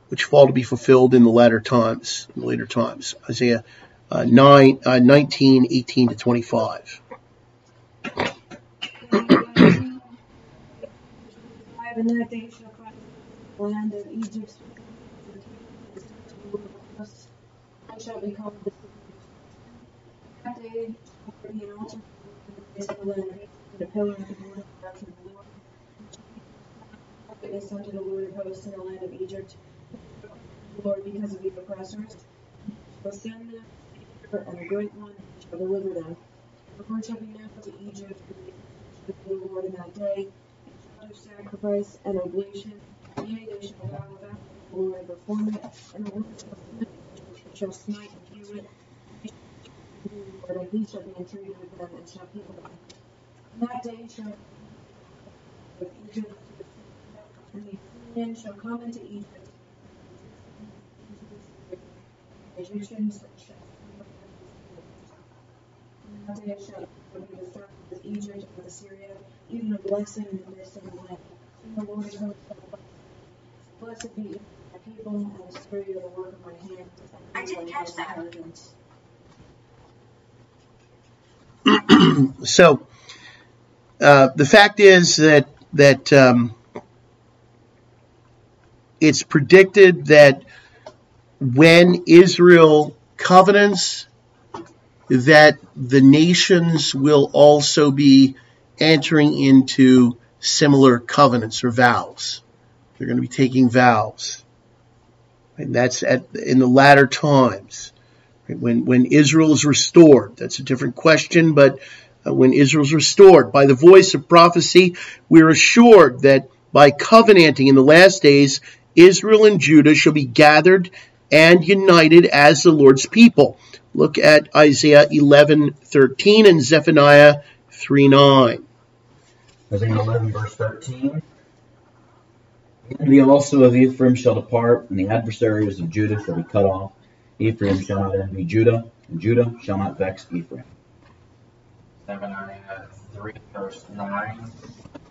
which fall to be fulfilled in the latter times, in the later times. Isaiah uh, 9, uh, 19, 18 to 25. In that day shall cry the land of Egypt and shall be called the that day shall be an altar in the land a pillar of the Lord of the the Lord. Witness unto the Lord of hosts in the land of Egypt, the Lord because of the oppressors. Shall send them and a great one shall deliver them. The Lord shall be known to Egypt, the Lord in that day sacrifice and oblation. Yea, they shall bow the Lord and perform it, and the shall smite and hew it. He shall be entreated with them and shall heal them. That day shall Egypt and the Syrian shall come into Egypt. The Egyptians shall that day shall be the with Egypt and with Assyria even a blessing in the midst of the land. The Lord is hope Blessed be my people and the spirit of the work of my hands. I didn't catch that. so, uh, the fact is that that um, it's predicted that when Israel covenants, that the nations will also be entering into similar covenants or vows. They're going to be taking vows. And that's at, in the latter times. When, when Israel is restored, that's a different question, but uh, when Israel is restored by the voice of prophecy, we're assured that by covenanting in the last days, Israel and Judah shall be gathered and united as the Lord's people. Look at Isaiah 11:13 and Zephaniah 3 9. Isaiah 11, verse 13. The enemy also of Ephraim shall depart, and the adversaries of Judah shall be cut off. Ephraim shall not envy Judah, and Judah shall not vex Ephraim. Zephaniah 3, verse 9.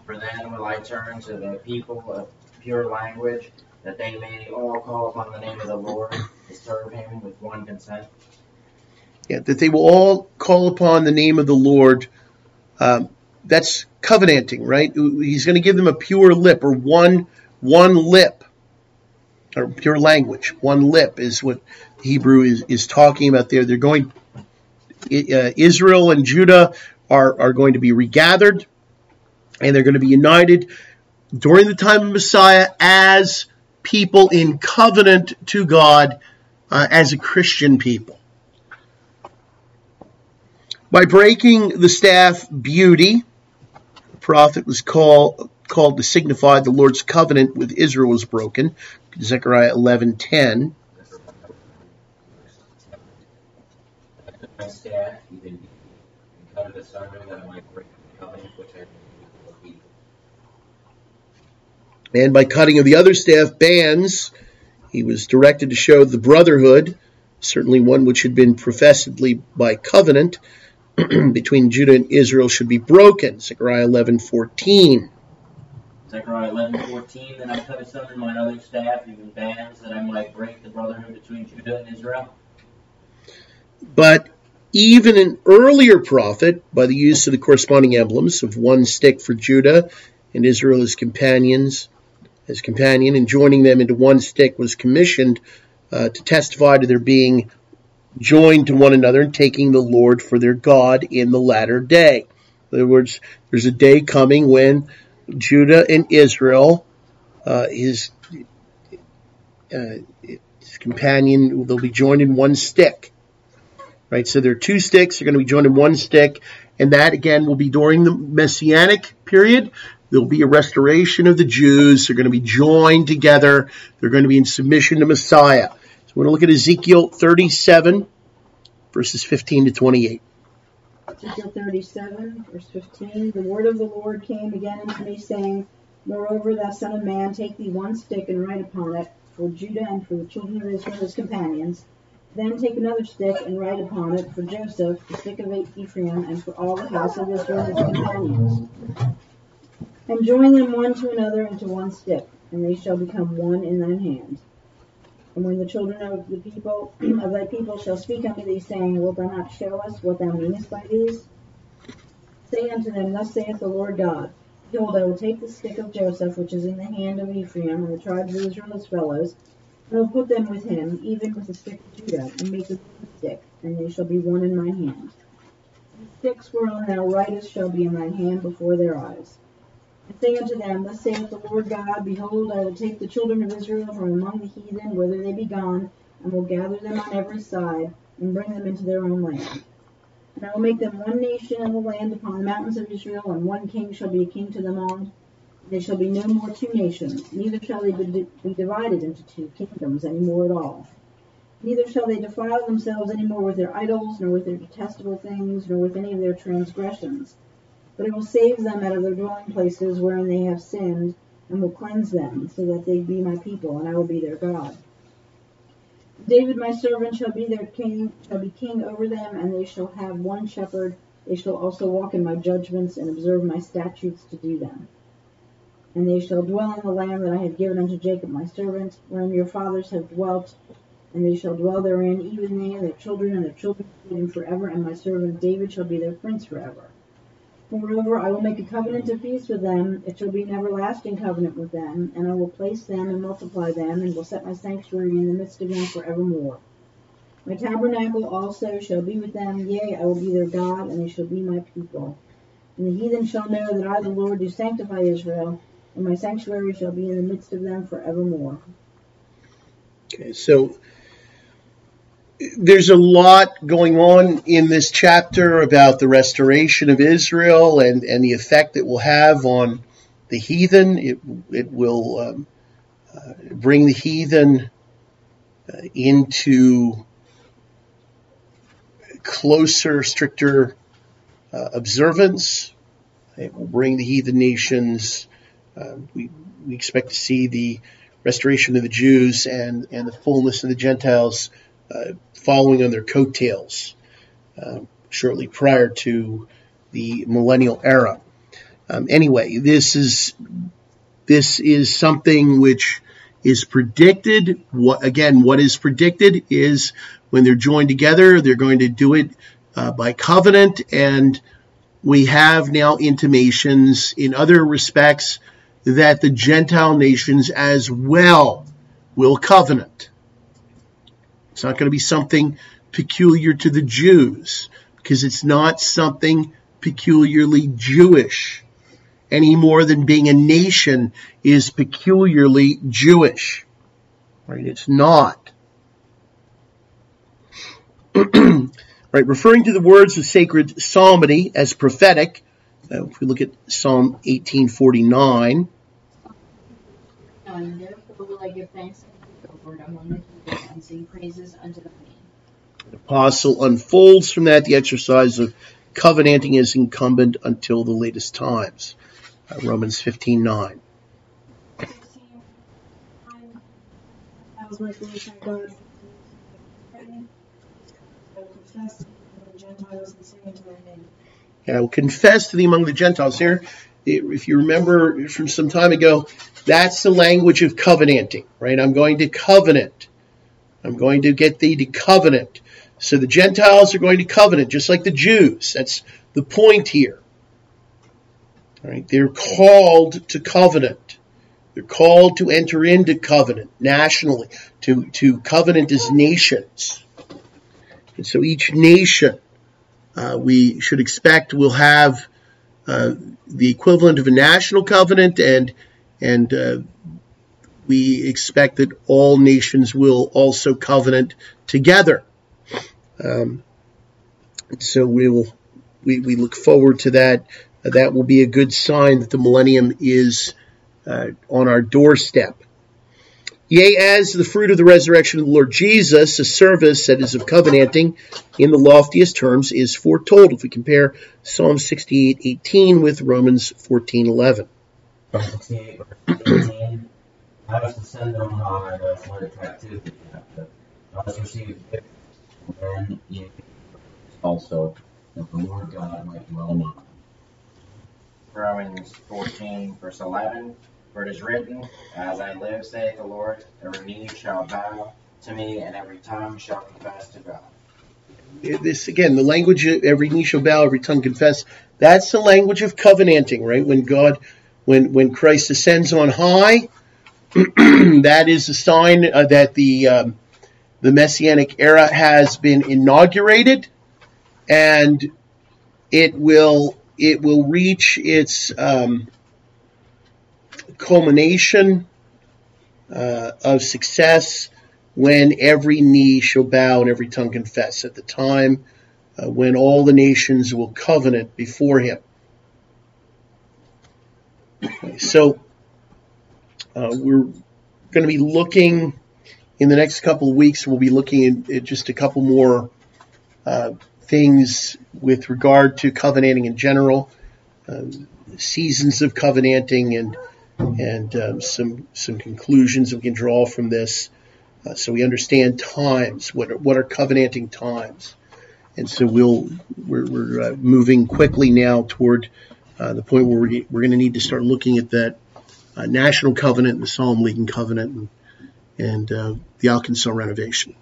For then will I turn to the people of pure language, that they may all call upon the name of the Lord to serve him with one consent. Yeah, that they will all call upon the name of the Lord. Um, that's covenanting, right? He's going to give them a pure lip or one one lip or pure language. One lip is what Hebrew is, is talking about there. They're going, uh, Israel and Judah are, are going to be regathered and they're going to be united during the time of Messiah as people in covenant to God uh, as a Christian people. By breaking the staff beauty, prophet was called called to signify the Lord's covenant with Israel was broken. Zechariah 11:10. My staff, even cut it asunder that I might break the covenant which I made with the people. And by cutting of the other staff bands, he was directed to show the brotherhood, certainly one which had been professedly by covenant between Judah and Israel, should be broken. Zechariah 11:14. Zechariah 11:14. Then I cut asunder mine other staff, even bands, that I might break the brotherhood between Judah and Israel. But even an earlier prophet, by the use of the corresponding emblems of one stick for Judah and Israel as companions, as companion, and joining them into one stick, was commissioned uh, to testify to their being joined to one another and taking the Lord for their God in the latter day. In other words, there's a day coming when Judah and Israel, uh, his, uh, his companion, they'll be joined in one stick. Right? So there are two sticks, they're going to be joined in one stick, and that again will be during the Messianic period. There'll be a restoration of the Jews. They're going to be joined together. They're going to be in submission to Messiah. We're going to look at Ezekiel 37, verses 15 to 28. Ezekiel 37, verse 15. The word of the Lord came again unto me, saying, Moreover, thou son of man, take thee one stick and write upon it for Judah and for the children of Israel his companions. Then take another stick and write upon it for Joseph, the stick of Ephraim, and for all the house of Israel his companions. And join them one to another into one stick, and they shall become one in thine hand. And when the children of the people of thy people shall speak unto thee, saying, Wilt thou not show us what thou meanest by these? Say unto them, Thus saith the Lord God, Behold, I will take the stick of Joseph, which is in the hand of Ephraim, and the tribes of Israel as fellows, and will put them with him, even with the stick of Judah, and make one stick, and they shall be one in my hand. The sticks whereon thou writest shall be in thine hand before their eyes. And say unto them, Thus saith the Lord God, Behold, I will take the children of Israel from among the heathen, whither they be gone, and will gather them on every side, and bring them into their own land. And I will make them one nation in the land upon the mountains of Israel, and one king shall be a king to them all. They shall be no more two nations, neither shall they be, be divided into two kingdoms any more at all. Neither shall they defile themselves any more with their idols, nor with their detestable things, nor with any of their transgressions. But I will save them out of their dwelling places wherein they have sinned, and will cleanse them, so that they be my people, and I will be their God. David my servant shall be their king, shall be king over them, and they shall have one shepherd. They shall also walk in my judgments, and observe my statutes to do them. And they shall dwell in the land that I have given unto Jacob my servant, wherein your fathers have dwelt, and they shall dwell therein, even they and their children and their children's children forever, and my servant David shall be their prince forever. Moreover, I will make a covenant of peace with them. It shall be an everlasting covenant with them, and I will place them and multiply them, and will set my sanctuary in the midst of them forevermore. My tabernacle also shall be with them, yea, I will be their God, and they shall be my people. And the heathen shall know that I, the Lord, do sanctify Israel, and my sanctuary shall be in the midst of them forevermore. Okay, so there's a lot going on in this chapter about the restoration of Israel and, and the effect it will have on the heathen. It, it will um, uh, bring the heathen uh, into closer, stricter uh, observance. It will bring the heathen nations. Uh, we, we expect to see the restoration of the Jews and, and the fullness of the Gentiles following on their coattails uh, shortly prior to the millennial era. Um, anyway, this is this is something which is predicted. What again? What is predicted is when they're joined together, they're going to do it uh, by covenant, and we have now intimations in other respects that the Gentile nations as well will covenant. It's not going to be something peculiar to the Jews because it's not something peculiarly Jewish any more than being a nation is peculiarly Jewish. Right? It's not. right, referring to the words of sacred psalmody as prophetic, if we look at Psalm 1849. And therefore will I give thanks to the Lord among the people and sing praises unto the name. The apostle unfolds from that the exercise of covenanting is incumbent until the latest times. Uh, Romans 15:9. That was my solution, God. I will confess to the Gentiles and sing into their name. I will confess to thee among the Gentiles. Here, if you remember from some time ago, that's the language of covenanting, right? I'm going to covenant. I'm going to get thee to covenant. So the Gentiles are going to covenant, just like the Jews. That's the point here. All right? They're called to covenant. They're called to enter into covenant nationally, to, to covenant as nations. And so each nation uh, we should expect will have uh, the equivalent of a national covenant, and and uh, we expect that all nations will also covenant together. Um, so we will we, we look forward to that. that will be a good sign that the millennium is uh, on our doorstep. Yea, as the fruit of the resurrection of the Lord Jesus, a service that is of covenanting in the loftiest terms is foretold. If we compare Psalm 68:18 with Romans 14:11. Psalm 68, verse 18. Thou hast descended on high, thou hast led captivity captive. Thou hast received victory from men, also, that the Lord God might dwell among them. Romans 14, verse 11. For it is written, As I live, saith the Lord, every knee shall bow to me, and every tongue shall confess to God. This again, the language of every knee shall bow, every tongue confess. That's the language of covenanting, right? When God, when when Christ ascends on high, that is a sign uh, that the um, the messianic era has been inaugurated, and it will it will reach its um, culmination uh, of success when every knee shall bow and every tongue confess at the time uh, when all the nations will covenant before him. Okay, so we're going to be looking in the next couple of weeks. We'll be looking at, just a couple more uh, things with regard to covenanting in general, um, seasons of covenanting, and and um, some some conclusions we can draw from this, uh, so we understand times. What are, what are covenanting times? And so we'll we're, we're uh, moving quickly now toward uh, the point where we're, we're going to need to start looking at that uh, national covenant, and the Solemn League and covenant, and, and uh, the Auchensaugh renovation.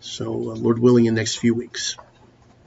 So, uh, Lord willing, in the next few weeks.